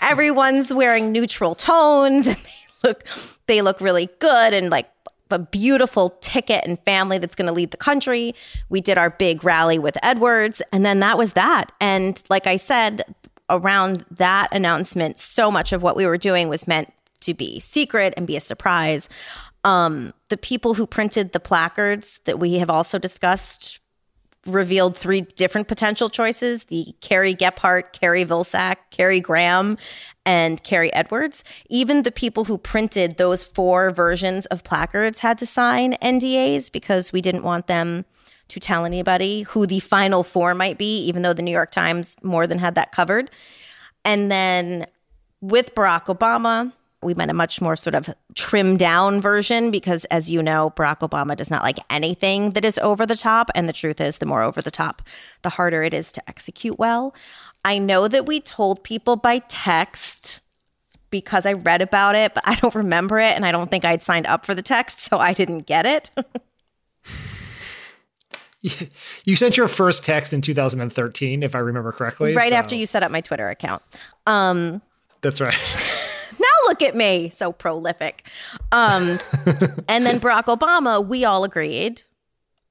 everyone's wearing neutral tones and they look they look really good and like a beautiful ticket and family that's going to lead the country. We did our big rally with Edwards, and then that was that. And like I said, around that announcement, so much of what we were doing was meant to be secret and be a surprise. Um, the people who printed the placards that we have also discussed revealed three different potential choices the Kerry Gephardt, Kerry Vilsack, Kerry Graham, and Kerry Edwards. Even the people who printed those four versions of placards had to sign NDAs because we didn't want them to tell anybody who the final four might be, even though the New York Times more than had that covered. And then with Barack Obama, we meant a much more sort of trimmed down version because, as you know, Barack Obama does not like anything that is over the top. And the truth is, the more over the top, the harder it is to execute well. I know that we told people by text because I read about it, but I don't remember it. And I don't think I'd signed up for the text, so I didn't get it. you sent your first text in 2013, if I remember correctly. Right so. after you set up my Twitter account. Um, That's right. look at me, so prolific. Um, and then Barack Obama, we all agreed.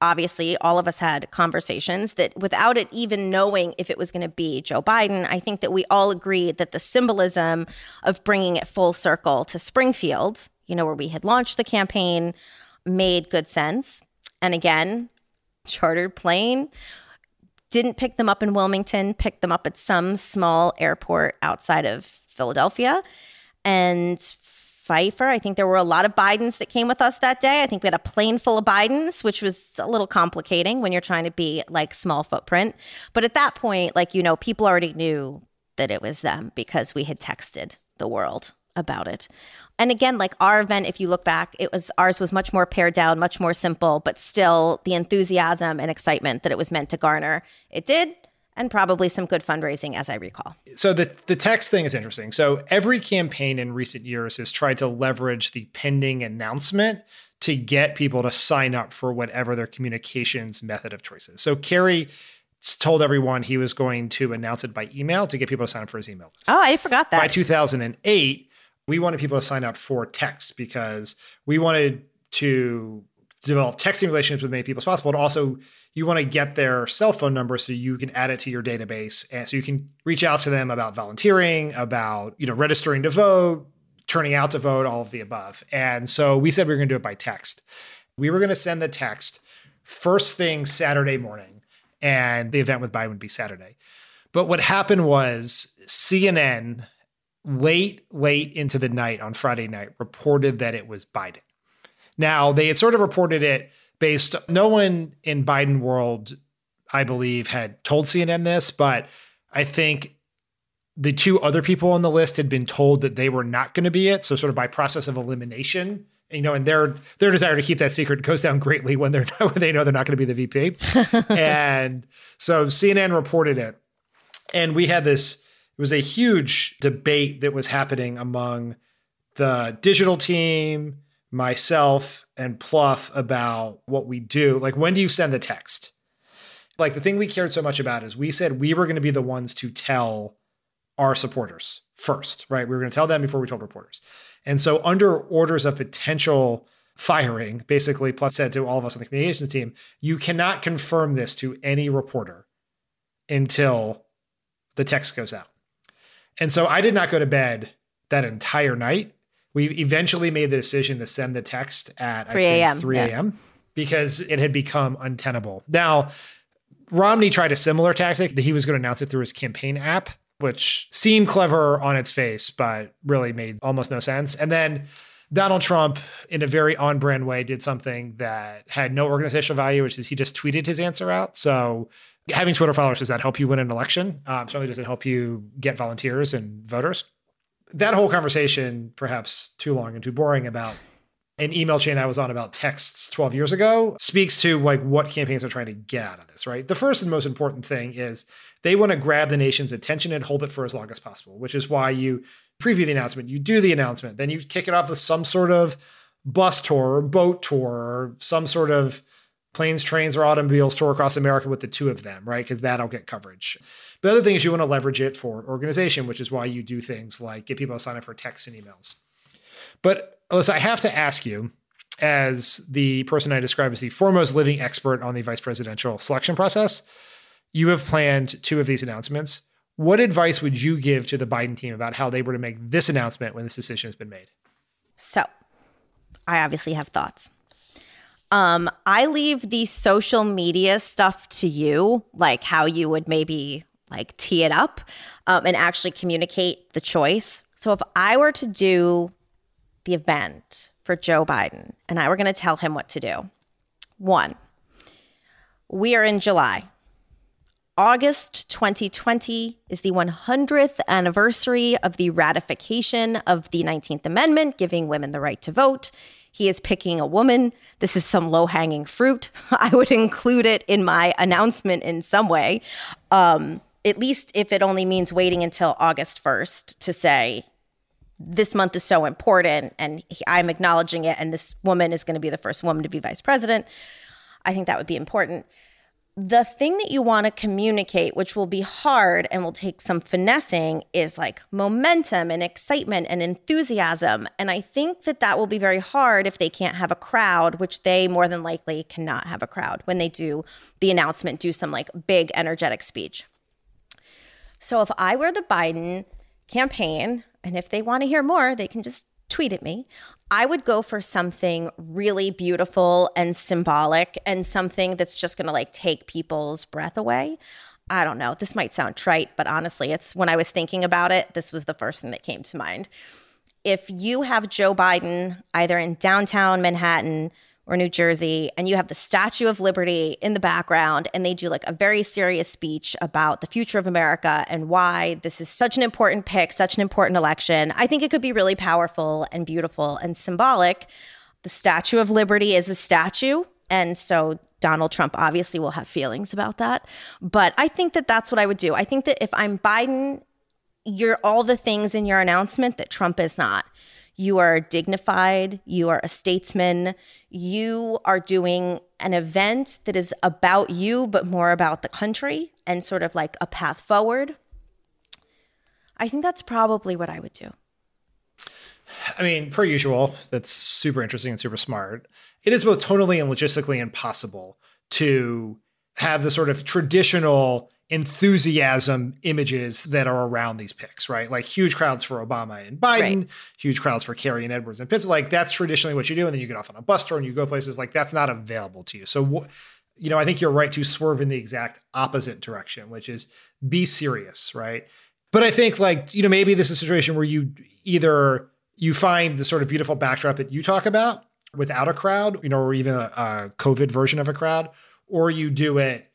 Obviously, all of us had conversations that without it even knowing if it was going to be Joe Biden, I think that we all agreed that the symbolism of bringing it full circle to Springfield, you know, where we had launched the campaign, made good sense. And again, chartered plane didn't pick them up in Wilmington, picked them up at some small airport outside of Philadelphia and Pfeiffer. I think there were a lot of Bidens that came with us that day. I think we had a plane full of Bidens, which was a little complicating when you're trying to be like small footprint. But at that point, like, you know, people already knew that it was them because we had texted the world about it. And again, like our event, if you look back, it was ours was much more pared down, much more simple, but still the enthusiasm and excitement that it was meant to garner. It did and probably some good fundraising, as I recall. So the the text thing is interesting. So every campaign in recent years has tried to leverage the pending announcement to get people to sign up for whatever their communications method of choice is. So Kerry told everyone he was going to announce it by email to get people to sign up for his email list. Oh, I forgot that. By 2008, we wanted people to sign up for text because we wanted to develop texting relationships with many people as possible. And also, you want to get their cell phone number so you can add it to your database, and so you can reach out to them about volunteering, about you know registering to vote, turning out to vote, all of the above. And so we said we were going to do it by text. We were going to send the text first thing Saturday morning, and the event with Biden would be Saturday. But what happened was CNN late, late into the night on Friday night reported that it was Biden. Now, they had sort of reported it based, no one in Biden world, I believe, had told CNN this, but I think the two other people on the list had been told that they were not going to be it. So, sort of by process of elimination, you know, and their their desire to keep that secret goes down greatly when they're when they know they're not going to be the VP. and so CNN reported it, and we had this. It was a huge debate that was happening among the digital team, myself and Plouffe about what we do. Like, when do you send the text? Like, the thing we cared so much about is we said we were going to be the ones to tell our supporters first, right? We were going to tell them before we told reporters. And so, under orders of potential firing, basically, Plouffe said to all of us on the communications team, you cannot confirm this to any reporter until the text goes out. And so I did not go to bed that entire night we eventually made the decision to send the text at 3 a.m. 3 a.m. Yeah. because it had become untenable. Now, Romney tried a similar tactic that he was going to announce it through his campaign app, which seemed clever on its face, but really made almost no sense. And then Donald Trump, in a very on brand way, did something that had no organizational value, which is he just tweeted his answer out. So having Twitter followers, does that help you win an election? Um, certainly does it help you get volunteers and voters? That whole conversation, perhaps too long and too boring about an email chain I was on about texts 12 years ago speaks to like what campaigns are trying to get out of this, right? The first and most important thing is they want to grab the nation's attention and hold it for as long as possible, which is why you preview the announcement, you do the announcement, then you kick it off with some sort of bus tour or boat tour or some sort of planes, trains, or automobiles tour across America with the two of them, right? Because that'll get coverage. The other thing is you want to leverage it for organization, which is why you do things like get people to sign up for texts and emails. But Alyssa, I have to ask you, as the person I describe as the foremost living expert on the vice presidential selection process, you have planned two of these announcements. What advice would you give to the Biden team about how they were to make this announcement when this decision has been made? So, I obviously have thoughts. Um, I leave the social media stuff to you, like how you would maybe like tee it up um, and actually communicate the choice. So if I were to do the event for Joe Biden and I were going to tell him what to do, one, we are in July. August 2020 is the 100th anniversary of the ratification of the 19th Amendment, giving women the right to vote. He is picking a woman. This is some low hanging fruit. I would include it in my announcement in some way, um, at least if it only means waiting until August 1st to say, this month is so important and I'm acknowledging it, and this woman is going to be the first woman to be vice president. I think that would be important the thing that you want to communicate, which will be hard and will take some finessing, is like momentum and excitement and enthusiasm. And I think that that will be very hard if they can't have a crowd, which they more than likely cannot have a crowd when they do the announcement, do some like big energetic speech. So if I were the Biden campaign, and if they want to hear more, they can just tweet at me. I would go for something really beautiful and symbolic and something that's just going to like take people's breath away. I don't know. This might sound trite, but honestly, it's when I was thinking about it, this was the first thing that came to mind. If you have Joe Biden either in downtown Manhattan or New Jersey, and you have the Statue of Liberty in the background, and they do like a very serious speech about the future of America and why this is such an important pick, such an important election. I think it could be really powerful and beautiful and symbolic. The Statue of Liberty is a statue. And so Donald Trump obviously will have feelings about that. But I think that that's what I would do. I think that if I'm Biden, you're all the things in your announcement that Trump is not. You are dignified. You are a statesman. You are doing an event that is about you, but more about the country and sort of like a path forward. I think that's probably what I would do. I mean, per usual, that's super interesting and super smart. It is both tonally and logistically impossible to have the sort of traditional enthusiasm images that are around these picks, right? Like huge crowds for Obama and Biden, right. huge crowds for Kerry and Edwards and Pittsburgh. Like that's traditionally what you do. And then you get off on a bus tour and you go places like that's not available to you. So, you know, I think you're right to swerve in the exact opposite direction, which is be serious, right? But I think like, you know, maybe this is a situation where you either you find the sort of beautiful backdrop that you talk about without a crowd, you know, or even a, a COVID version of a crowd, or you do it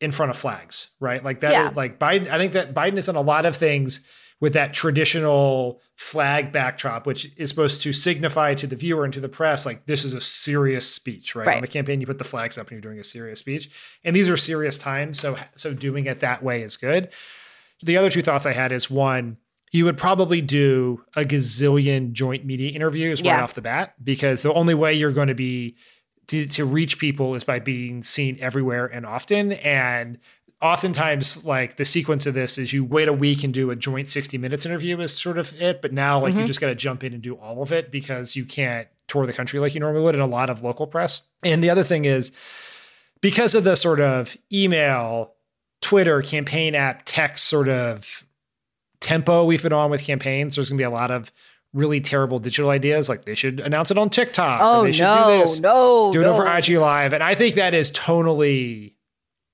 in front of flags, right? Like that, yeah. like Biden, I think that Biden has done a lot of things with that traditional flag backdrop, which is supposed to signify to the viewer and to the press, like this is a serious speech, right? right? On a campaign, you put the flags up and you're doing a serious speech. And these are serious times. So, so doing it that way is good. The other two thoughts I had is one, you would probably do a gazillion joint media interviews yeah. right off the bat, because the only way you're going to be to, to reach people is by being seen everywhere and often. And oftentimes like the sequence of this is you wait a week and do a joint 60 minutes interview is sort of it but now like mm-hmm. you just got to jump in and do all of it because you can't tour the country like you normally would in a lot of local press and the other thing is because of the sort of email twitter campaign app text sort of tempo we've been on with campaigns there's going to be a lot of really terrible digital ideas, like they should announce it on TikTok. Oh they should no, do this, no, do it no. over IG Live, and I think that is tonally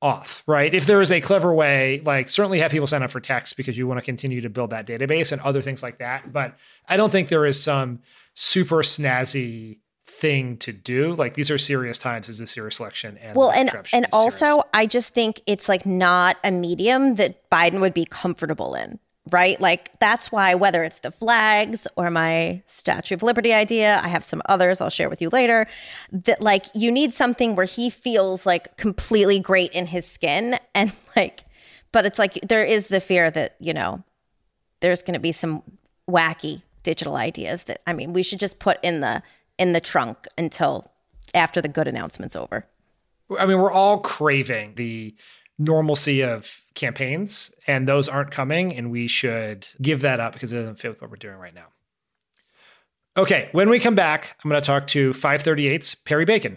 off. Right? If there is a clever way, like certainly have people sign up for text because you want to continue to build that database and other things like that. But I don't think there is some super snazzy thing to do. Like these are serious times as a serious election. And well, and and also serious. I just think it's like not a medium that Biden would be comfortable in right? Like that's why whether it's the flags or my Statue of Liberty idea, I have some others I'll share with you later, that like you need something where he feels like completely great in his skin and like but it's like there is the fear that, you know, there's going to be some wacky digital ideas that I mean, we should just put in the in the trunk until after the good announcement's over. I mean, we're all craving the normalcy of campaigns, and those aren't coming, and we should give that up because it doesn't fit with what we're doing right now. Okay, when we come back, I'm going to talk to 538's Perry Bacon.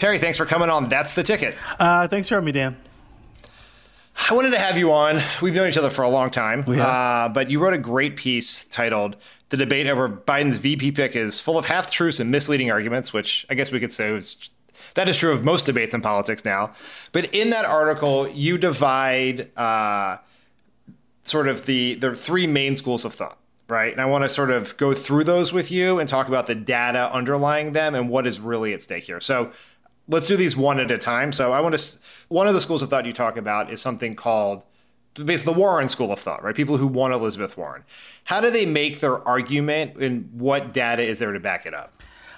Perry, thanks for coming on. That's the ticket. Uh, thanks for having me, Dan. I wanted to have you on. We've known each other for a long time, uh, but you wrote a great piece titled "The Debate Over Biden's VP Pick is Full of Half Truths and Misleading Arguments," which I guess we could say was that is true of most debates in politics now. But in that article, you divide uh, sort of the the three main schools of thought right? And I want to sort of go through those with you and talk about the data underlying them and what is really at stake here. So let's do these one at a time. So I want to. One of the schools of thought you talk about is something called basically the Warren School of Thought, right? People who want Elizabeth Warren. How do they make their argument, and what data is there to back it up?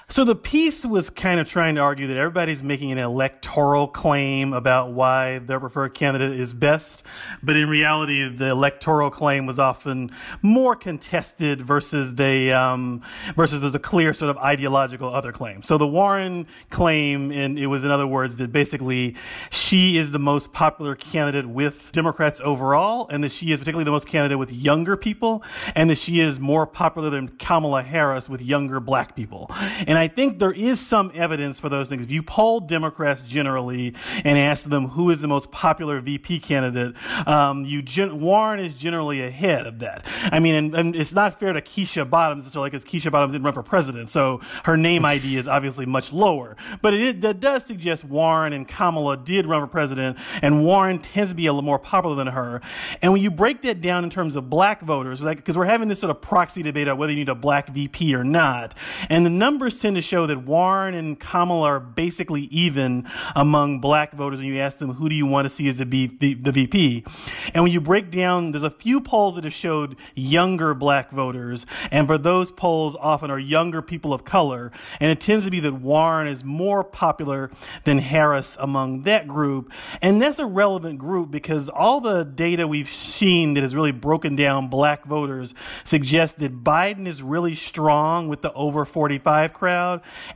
So the piece was kind of trying to argue that everybody's making an electoral claim about why their preferred candidate is best, but in reality, the electoral claim was often more contested versus they um, versus there's a clear sort of ideological other claim. So the Warren claim, and it was in other words that basically she is the most popular candidate with Democrats overall, and that she is particularly the most candidate with younger people, and that she is more popular than Kamala Harris with younger black people. And I think there is some evidence for those things. If you poll Democrats generally and ask them who is the most popular VP candidate, um, you gen- Warren is generally ahead of that. I mean, and, and it's not fair to Keisha Bottoms necessarily because Keisha Bottoms didn't run for president, so her name ID is obviously much lower. But it that does suggest Warren and Kamala did run for president, and Warren tends to be a little more popular than her. And when you break that down in terms of black voters, like because we're having this sort of proxy debate about whether you need a black VP or not, and the numbers tend to show that Warren and Kamala are basically even among black voters when you ask them who do you want to see as the, the, the VP. And when you break down, there's a few polls that have showed younger black voters, and for those polls often are younger people of color, and it tends to be that Warren is more popular than Harris among that group. And that's a relevant group because all the data we've seen that has really broken down black voters suggests that Biden is really strong with the over 45 crowd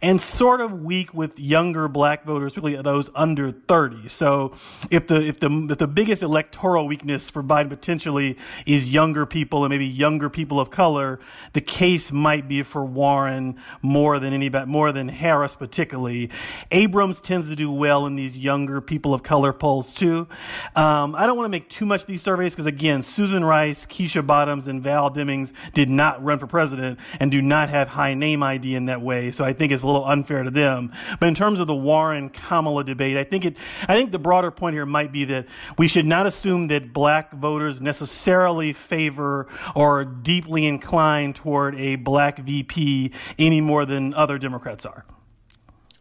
and sort of weak with younger black voters, really those under 30. So if the if the if the biggest electoral weakness for Biden potentially is younger people and maybe younger people of color, the case might be for Warren more than anybody more than Harris particularly. Abrams tends to do well in these younger people of color polls too. Um, I don't want to make too much of these surveys because again, Susan Rice, Keisha Bottoms, and Val Demings did not run for president and do not have high name ID in that way. So I think it's a little unfair to them. But in terms of the Warren Kamala debate, I think it, I think the broader point here might be that we should not assume that black voters necessarily favor or are deeply inclined toward a black VP any more than other Democrats are.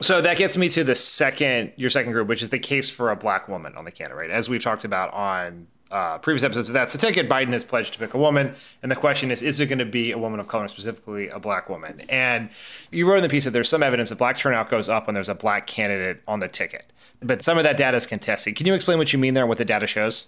So that gets me to the second, your second group, which is the case for a black woman on the candidate, right? As we've talked about on uh, previous episodes of That's the Ticket, Biden has pledged to pick a woman. And the question is, is it going to be a woman of color, specifically a black woman? And you wrote in the piece that there's some evidence that black turnout goes up when there's a black candidate on the ticket. But some of that data is contested. Can you explain what you mean there and what the data shows?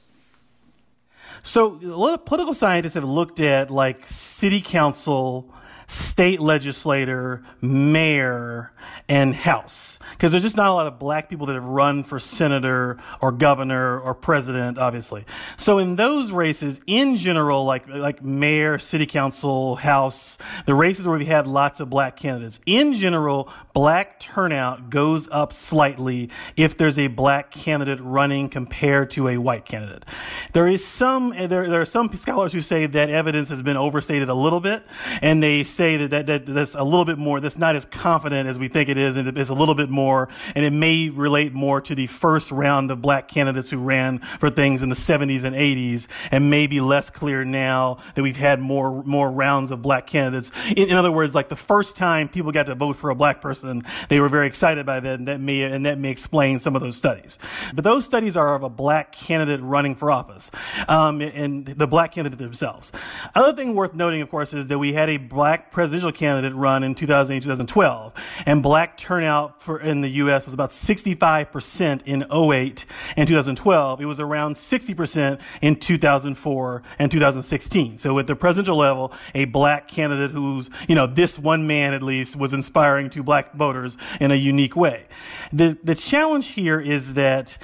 So, political scientists have looked at like city council, state legislator, mayor, and House. Because there's just not a lot of black people that have run for senator or governor or president, obviously. So in those races, in general, like, like mayor, city council, House, the races where we had lots of black candidates, in general, black turnout goes up slightly if there's a black candidate running compared to a white candidate. There is some, there, there are some scholars who say that evidence has been overstated a little bit, and they say that, that, that that's a little bit more, that's not as confident as we think it is, and it's a little bit more, and it may relate more to the first round of black candidates who ran for things in the 70s and 80s, and maybe less clear now that we've had more more rounds of black candidates. In, in other words, like the first time people got to vote for a black person, they were very excited by that, and that may and that may explain some of those studies. But those studies are of a black candidate running for office, um, and the black candidate themselves. Other thing worth noting, of course, is that we had a black presidential candidate run in 2008, 2012, and black turnout for in the U.S. was about 65% in 08 and 2012. It was around 60% in 2004 and 2016. So at the presidential level, a black candidate who's, you know, this one man at least was inspiring to black voters in a unique way. The, the challenge here is that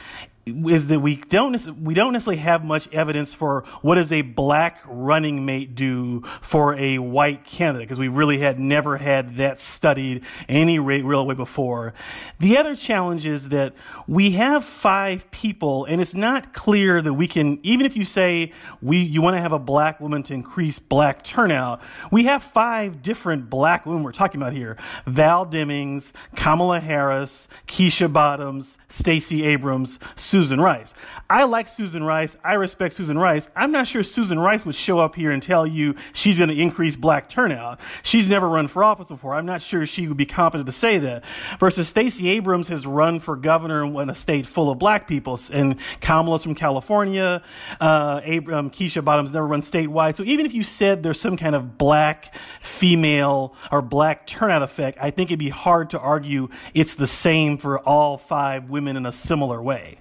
is that we don't we don't necessarily have much evidence for what does a black running mate do for a white candidate because we really had never had that studied any real way before. The other challenge is that we have five people, and it's not clear that we can even if you say we you want to have a black woman to increase black turnout, we have five different black women we're talking about here: Val Demings, Kamala Harris, Keisha Bottoms, Stacey Abrams. Susan Rice. I like Susan Rice. I respect Susan Rice. I'm not sure Susan Rice would show up here and tell you she's going to increase black turnout. She's never run for office before. I'm not sure she would be confident to say that. Versus Stacey Abrams has run for governor in a state full of black people, and Kamala's from California. Uh, Abram, Keisha Bottoms never run statewide. So even if you said there's some kind of black female or black turnout effect, I think it'd be hard to argue it's the same for all five women in a similar way.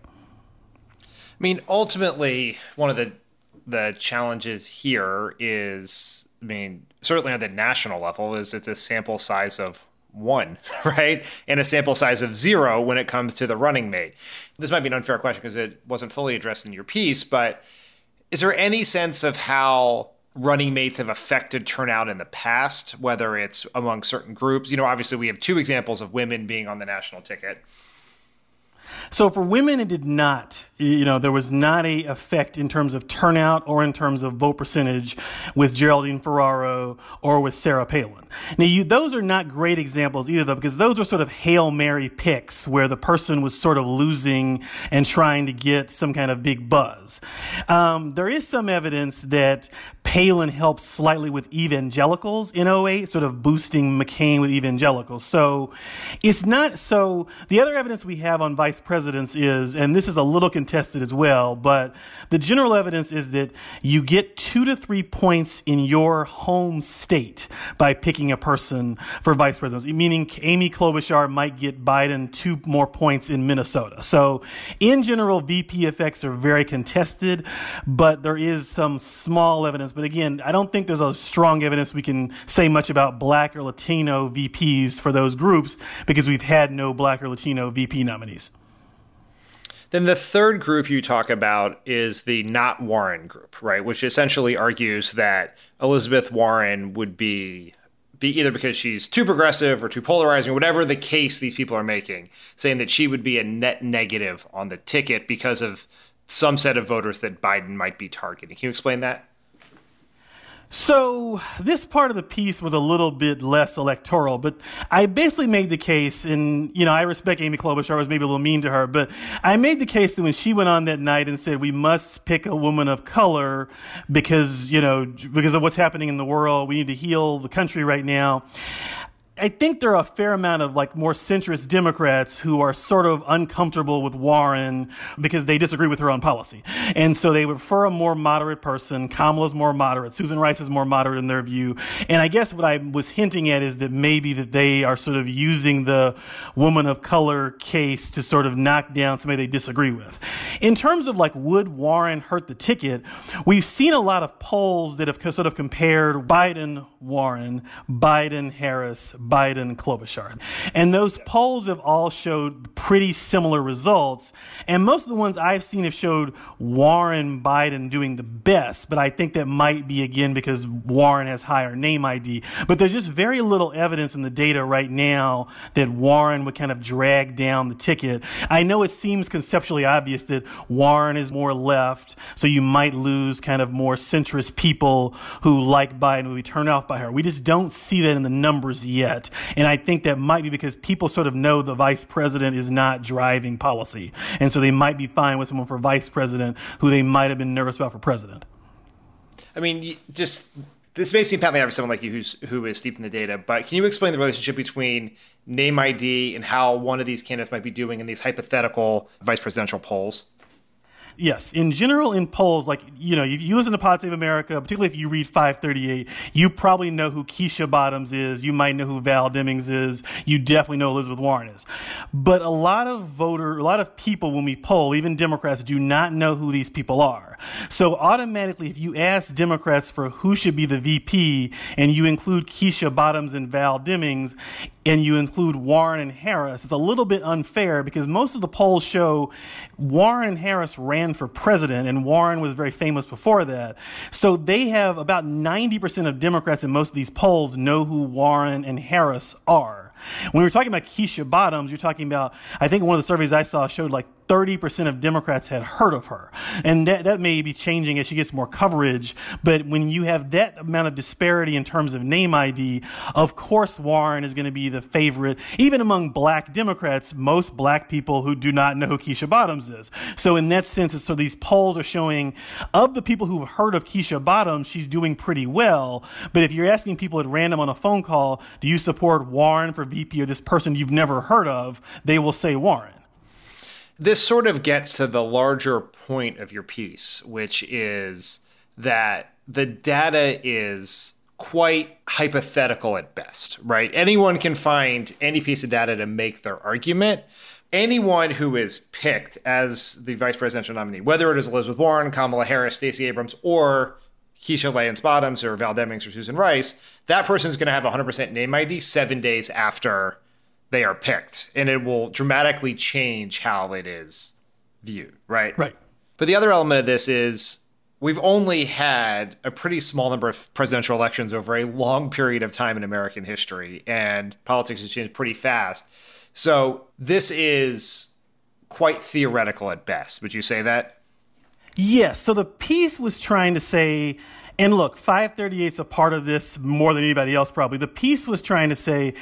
I mean, ultimately, one of the the challenges here is, I mean, certainly on the national level, is it's a sample size of one, right? And a sample size of zero when it comes to the running mate. This might be an unfair question because it wasn't fully addressed in your piece, but is there any sense of how running mates have affected turnout in the past, whether it's among certain groups? You know, obviously we have two examples of women being on the national ticket. So for women, it did not. You know, there was not a effect in terms of turnout or in terms of vote percentage with Geraldine Ferraro or with Sarah Palin. Now, you, those are not great examples either, though, because those are sort of hail mary picks where the person was sort of losing and trying to get some kind of big buzz. Um, there is some evidence that Palin helped slightly with evangelicals in 08, sort of boosting McCain with evangelicals. So it's not so. The other evidence we have on vice presidents is, and this is a little contested as well, but the general evidence is that you get two to three points in your home state by picking a person for vice president, meaning Amy Klobuchar might get Biden two more points in Minnesota. So in general, VP effects are very contested, but there is some small evidence. But again, I don't think there's a strong evidence we can say much about black or Latino VPs for those groups because we've had no black or Latino VP nominees. Then the third group you talk about is the not Warren group, right? Which essentially argues that Elizabeth Warren would be be either because she's too progressive or too polarizing, or whatever the case these people are making, saying that she would be a net negative on the ticket because of some set of voters that Biden might be targeting. Can you explain that? So this part of the piece was a little bit less electoral, but I basically made the case, and you know, I respect Amy Klobuchar. I was maybe a little mean to her, but I made the case that when she went on that night and said we must pick a woman of color because you know because of what's happening in the world, we need to heal the country right now. I think there are a fair amount of like more centrist Democrats who are sort of uncomfortable with Warren because they disagree with her own policy. And so they prefer a more moderate person. Kamala's more moderate. Susan Rice is more moderate in their view. And I guess what I was hinting at is that maybe that they are sort of using the woman of color case to sort of knock down somebody they disagree with. In terms of like, would Warren hurt the ticket? We've seen a lot of polls that have sort of compared Biden, Warren, Biden, Harris, Biden, Klobuchar. And those polls have all showed pretty similar results. And most of the ones I've seen have showed Warren, Biden doing the best. But I think that might be again because Warren has higher name ID. But there's just very little evidence in the data right now that Warren would kind of drag down the ticket. I know it seems conceptually obvious that Warren is more left, so you might lose kind of more centrist people who like Biden, who turned off by her. We just don't see that in the numbers yet. And I think that might be because people sort of know the vice president is not driving policy. And so they might be fine with someone for vice president who they might have been nervous about for president. I mean, just this may seem patently obvious to someone like you who's who is steeped in the data, but can you explain the relationship between name ID and how one of these candidates might be doing in these hypothetical vice presidential polls? Yes, in general, in polls, like you know, if you listen to Pod Save America, particularly if you read 538, you probably know who Keisha Bottoms is. You might know who Val Demings is. You definitely know Elizabeth Warren is. But a lot of voter, a lot of people, when we poll, even Democrats, do not know who these people are. So automatically, if you ask Democrats for who should be the VP, and you include Keisha Bottoms and Val Demings, and you include Warren and Harris, it's a little bit unfair because most of the polls show Warren and Harris ran for president, and Warren was very famous before that. So they have about 90% of Democrats in most of these polls know who Warren and Harris are. When we're talking about Keisha Bottoms, you're talking about, I think one of the surveys I saw showed like 30% of Democrats had heard of her. And that, that may be changing as she gets more coverage. But when you have that amount of disparity in terms of name ID, of course Warren is going to be the favorite. Even among black Democrats, most black people who do not know who Keisha Bottoms is. So in that sense, so these polls are showing of the people who've heard of Keisha Bottoms, she's doing pretty well. But if you're asking people at random on a phone call, do you support Warren for VP or this person you've never heard of, they will say Warren this sort of gets to the larger point of your piece, which is that the data is quite hypothetical at best, right? Anyone can find any piece of data to make their argument. Anyone who is picked as the vice presidential nominee, whether it is Elizabeth Warren, Kamala Harris, Stacey Abrams, or Keisha Lance Bottoms or Val Demings or Susan Rice, that person is going to have 100% name ID seven days after they are picked, and it will dramatically change how it is viewed, right? Right. But the other element of this is we've only had a pretty small number of presidential elections over a long period of time in American history, and politics has changed pretty fast. So this is quite theoretical at best. Would you say that? Yes. So the piece was trying to say and look, 538 is a part of this more than anybody else, probably. The piece was trying to say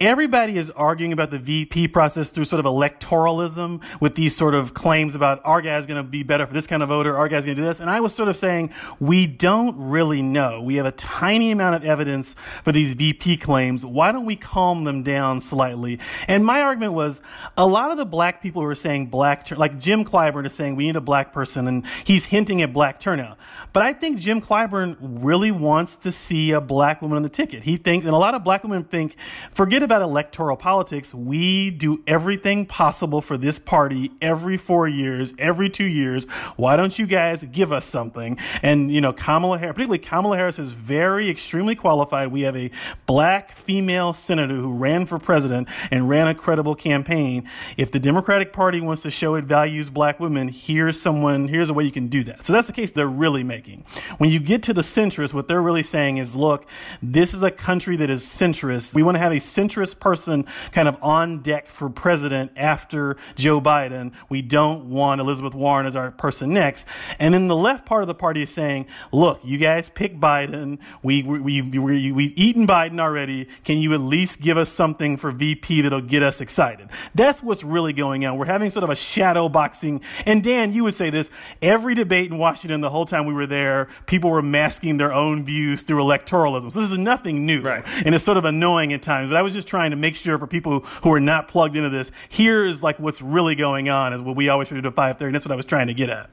everybody is arguing about the VP process through sort of electoralism with these sort of claims about our guy's going to be better for this kind of voter, our guy's going to do this. And I was sort of saying, we don't really know. We have a tiny amount of evidence for these VP claims. Why don't we calm them down slightly? And my argument was a lot of the black people who are saying black, like Jim Clyburn is saying we need a black person and he's hinting at black turnout. But I think Jim Clyburn really wants to see a black woman on the ticket. He thinks, and a lot of black women think, forget about electoral politics. We do everything possible for this party every four years, every two years. Why don't you guys give us something? And, you know, Kamala Harris, particularly Kamala Harris is very extremely qualified. We have a black female senator who ran for president and ran a credible campaign. If the Democratic Party wants to show it values black women, here's someone, here's a way you can do that. So that's the case they're really making. When you get to the centrists, what they're really saying is, look, this is a country that is centrist. We want to have a centrist person kind of on deck for president after Joe Biden. We don't want Elizabeth Warren as our person next. And then the left part of the party is saying, look, you guys pick Biden. We, we, we, we, we've eaten Biden already. Can you at least give us something for VP that'll get us excited? That's what's really going on. We're having sort of a shadow boxing. And Dan, you would say this every debate in Washington the whole time we were there, people were masking their own views through electoralism. So this is nothing new. Right. And it's sort of annoying at times. But I was just trying to make sure for people who are not plugged into this, here's like what's really going on is what we always try to do at 530. And that's what I was trying to get at.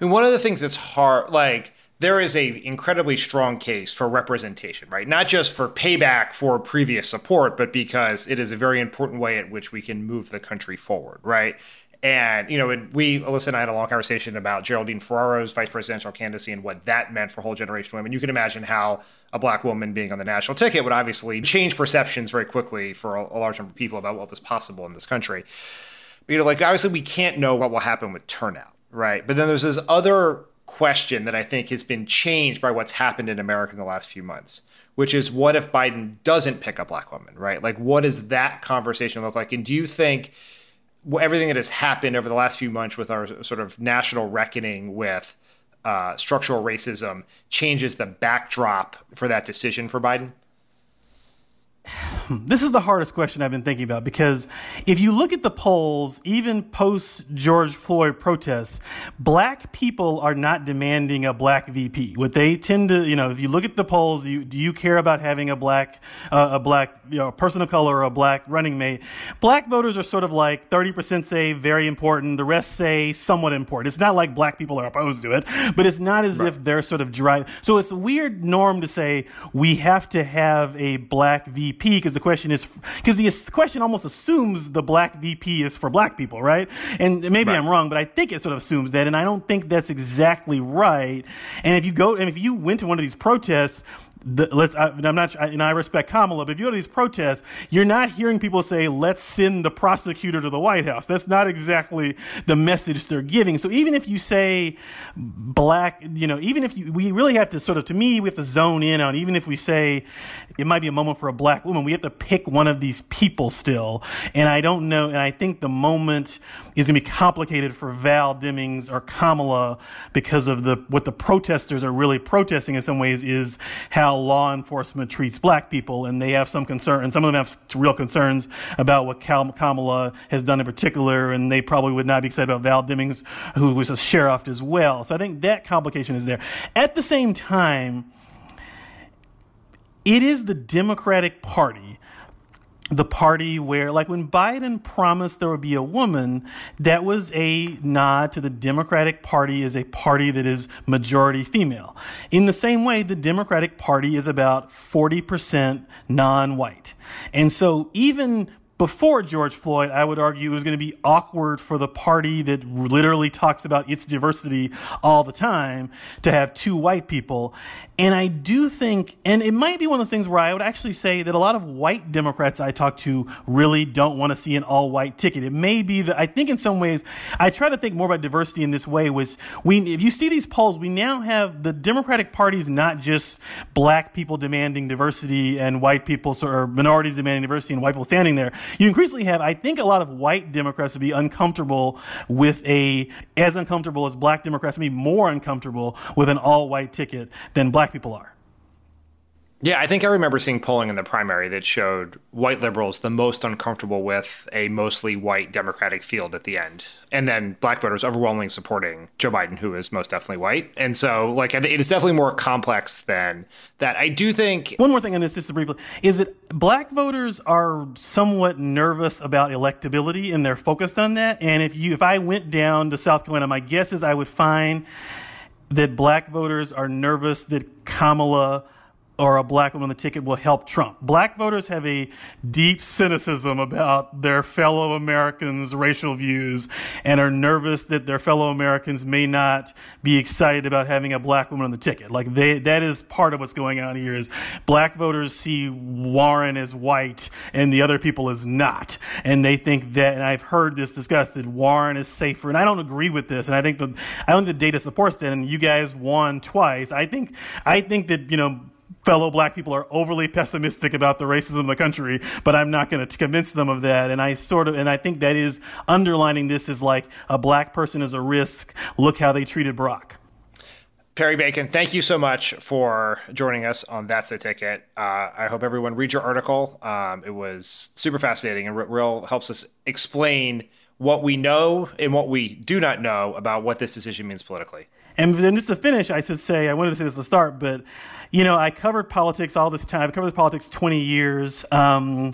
And one of the things that's hard, like, there is a incredibly strong case for representation, right? Not just for payback for previous support, but because it is a very important way at which we can move the country forward, right? And, you know, we, Alyssa and I had a long conversation about Geraldine Ferraro's vice presidential candidacy and what that meant for whole generation of women. You can imagine how a black woman being on the national ticket would obviously change perceptions very quickly for a, a large number of people about what was possible in this country. You know, like obviously we can't know what will happen with turnout, right? But then there's this other question that I think has been changed by what's happened in America in the last few months, which is what if Biden doesn't pick a black woman, right? Like, what does that conversation look like? And do you think everything that has happened over the last few months with our sort of national reckoning with uh, structural racism changes the backdrop for that decision for Biden? this is the hardest question I've been thinking about because if you look at the polls, even post George Floyd protests, black people are not demanding a black VP. What they tend to, you know, if you look at the polls, you, do you care about having a black, uh, a black, you know, person of color or a black running mate? Black voters are sort of like 30% say very important, the rest say somewhat important. It's not like black people are opposed to it, but it's not as right. if they're sort of driving. So it's a weird norm to say we have to have a black VP because the question is because the question almost assumes the black VP is for black people, right? And maybe right. I'm wrong, but I think it sort of assumes that, and I don't think that's exactly right. And if you go and if you went to one of these protests the, let's, I, am not, I, and I respect Kamala, but if you go to these protests, you're not hearing people say, let's send the prosecutor to the White House. That's not exactly the message they're giving. So even if you say black, you know, even if you, we really have to sort of, to me, we have to zone in on, even if we say it might be a moment for a black woman, we have to pick one of these people still. And I don't know, and I think the moment is going to be complicated for Val Demings or Kamala because of the, what the protesters are really protesting in some ways is how law enforcement treats black people, and they have some concern, and some of them have real concerns about what Kamala has done in particular, and they probably would not be excited about Val Demings, who was a sheriff as well. So I think that complication is there. At the same time, it is the Democratic Party the party where, like when Biden promised there would be a woman, that was a nod to the Democratic Party as a party that is majority female. In the same way, the Democratic Party is about 40% non white. And so even before George Floyd, I would argue it was going to be awkward for the party that literally talks about its diversity all the time to have two white people. And I do think, and it might be one of those things where I would actually say that a lot of white Democrats I talk to really don't want to see an all white ticket. It may be that I think in some ways, I try to think more about diversity in this way was we, if you see these polls, we now have the Democratic Party is not just black people demanding diversity and white people or minorities demanding diversity and white people standing there you increasingly have, I think, a lot of white Democrats would be uncomfortable with a, as uncomfortable as black Democrats, to be more uncomfortable with an all white ticket than black people are. Yeah, I think I remember seeing polling in the primary that showed white liberals the most uncomfortable with a mostly white Democratic field at the end. And then black voters overwhelmingly supporting Joe Biden, who is most definitely white. And so, like, it is definitely more complex than that. I do think. One more thing on this, just briefly, is that black voters are somewhat nervous about electability and they're focused on that. And if you, if I went down to South Carolina, my guess is I would find that black voters are nervous that Kamala or a black woman on the ticket will help Trump. Black voters have a deep cynicism about their fellow Americans' racial views and are nervous that their fellow Americans may not be excited about having a black woman on the ticket. Like they, that is part of what's going on here is black voters see Warren as white and the other people as not. And they think that, and I've heard this discussed, that Warren is safer. And I don't agree with this. And I think the, I think the data supports that. And you guys won twice. I think, I think that, you know, fellow black people are overly pessimistic about the racism of the country, but I'm not going to convince them of that. And I sort of, and I think that is underlining this is like a black person is a risk. Look how they treated Barack. Perry Bacon, thank you so much for joining us on That's a Ticket. Uh, I hope everyone read your article. Um, it was super fascinating and real helps us explain what we know and what we do not know about what this decision means politically. And then just to finish, I should say, I wanted to say this at the start, but you know, I covered politics all this time. I've covered politics 20 years. Um,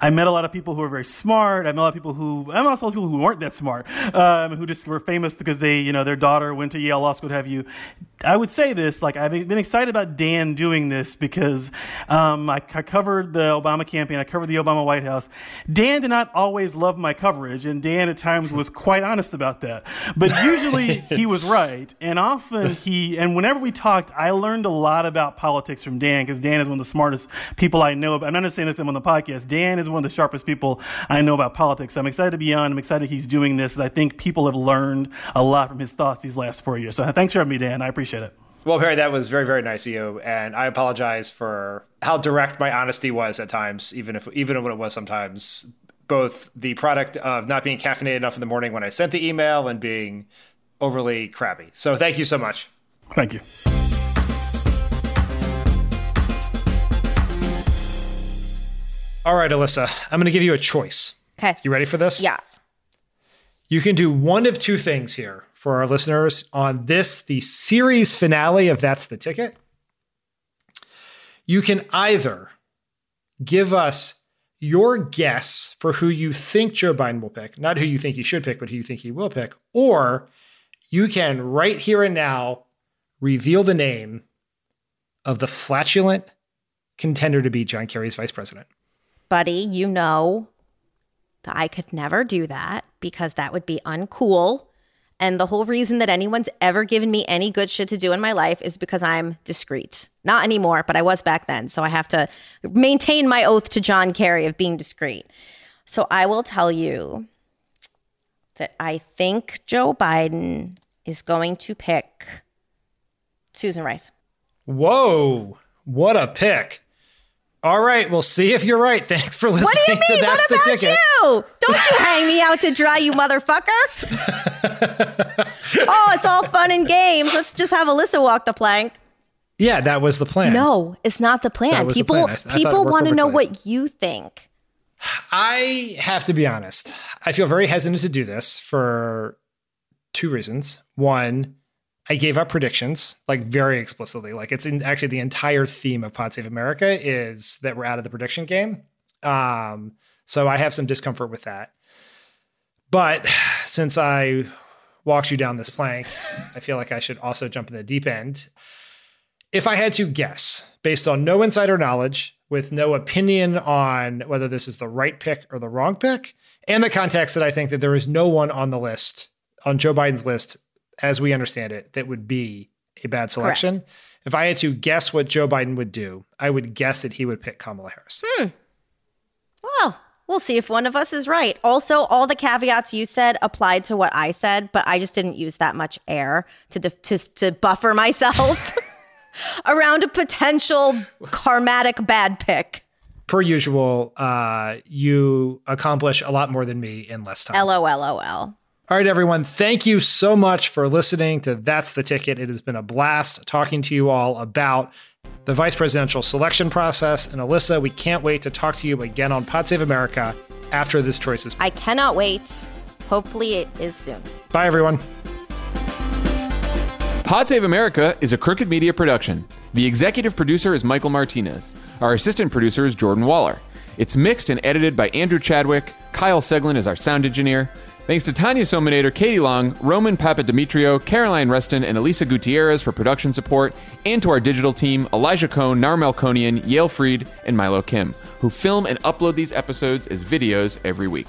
I met a lot of people who were very smart. I met a lot of people who, I met also people who weren't that smart, um, who just were famous because they, you know, their daughter went to Yale Law School, have you. I would say this, like, I've been excited about Dan doing this because um, I, I, covered the Obama campaign, I covered the Obama White House. Dan did not always love my coverage, and Dan at times was quite honest about that. But usually he was right, and often he, and whenever we talked, I learned a lot about politics from Dan because Dan is one of the smartest people I know. I'm not just saying this on the podcast. Dan is one of the sharpest people I know about politics. So I'm excited to be on. I'm excited he's doing this. I think people have learned a lot from his thoughts these last four years. So thanks for having me, Dan. I appreciate it. Well, Perry, that was very, very nice of you, and I apologize for how direct my honesty was at times, even if even when it was sometimes both the product of not being caffeinated enough in the morning when I sent the email and being overly crabby. So, thank you so much. Thank you. All right, Alyssa, I'm going to give you a choice. Okay. You ready for this? Yeah. You can do one of two things here for our listeners on this, the series finale of That's the Ticket. You can either give us your guess for who you think Joe Biden will pick, not who you think he should pick, but who you think he will pick, or you can right here and now reveal the name of the flatulent contender to be John Kerry's vice president. Buddy, you know I could never do that because that would be uncool. And the whole reason that anyone's ever given me any good shit to do in my life is because I'm discreet. Not anymore, but I was back then. So I have to maintain my oath to John Kerry of being discreet. So I will tell you that I think Joe Biden is going to pick Susan Rice. Whoa, what a pick. All right, we'll see if you're right. Thanks for listening What do you mean? to That's what the about Ticket. you? Don't you hang me out to dry, you motherfucker. oh, it's all fun and games. Let's just have Alyssa walk the plank. Yeah, that was the plan. No, it's not the plan. Was the people plan. I I people want to know what you think. I have to be honest. I feel very hesitant to do this for two reasons. One, I gave up predictions like very explicitly. Like it's in actually the entire theme of Pod Save America is that we're out of the prediction game. Um, so I have some discomfort with that. But since I walked you down this plank, I feel like I should also jump in the deep end. If I had to guess, based on no insider knowledge, with no opinion on whether this is the right pick or the wrong pick, and the context that I think that there is no one on the list, on Joe Biden's list, as we understand it, that would be a bad selection. If I had to guess what Joe Biden would do, I would guess that he would pick Kamala Harris. Well, we'll see if one of us is right. Also, all the caveats you said applied to what I said, but I just didn't use that much air to def- to, to buffer myself around a potential karmatic bad pick. Per usual, uh, you accomplish a lot more than me in less time. LOLOL. All right, everyone. Thank you so much for listening to That's the Ticket. It has been a blast talking to you all about the vice presidential selection process. And Alyssa, we can't wait to talk to you again on Pod Save America after this choice is. I cannot wait. Hopefully, it is soon. Bye, everyone. Pod Save America is a Crooked Media production. The executive producer is Michael Martinez. Our assistant producer is Jordan Waller. It's mixed and edited by Andrew Chadwick. Kyle Seglin is our sound engineer. Thanks to Tanya Somanader, Katie Long, Roman Papademetriou, Caroline Reston, and Elisa Gutierrez for production support, and to our digital team, Elijah Cohn, Nar Melkonian, Yale Freed, and Milo Kim, who film and upload these episodes as videos every week.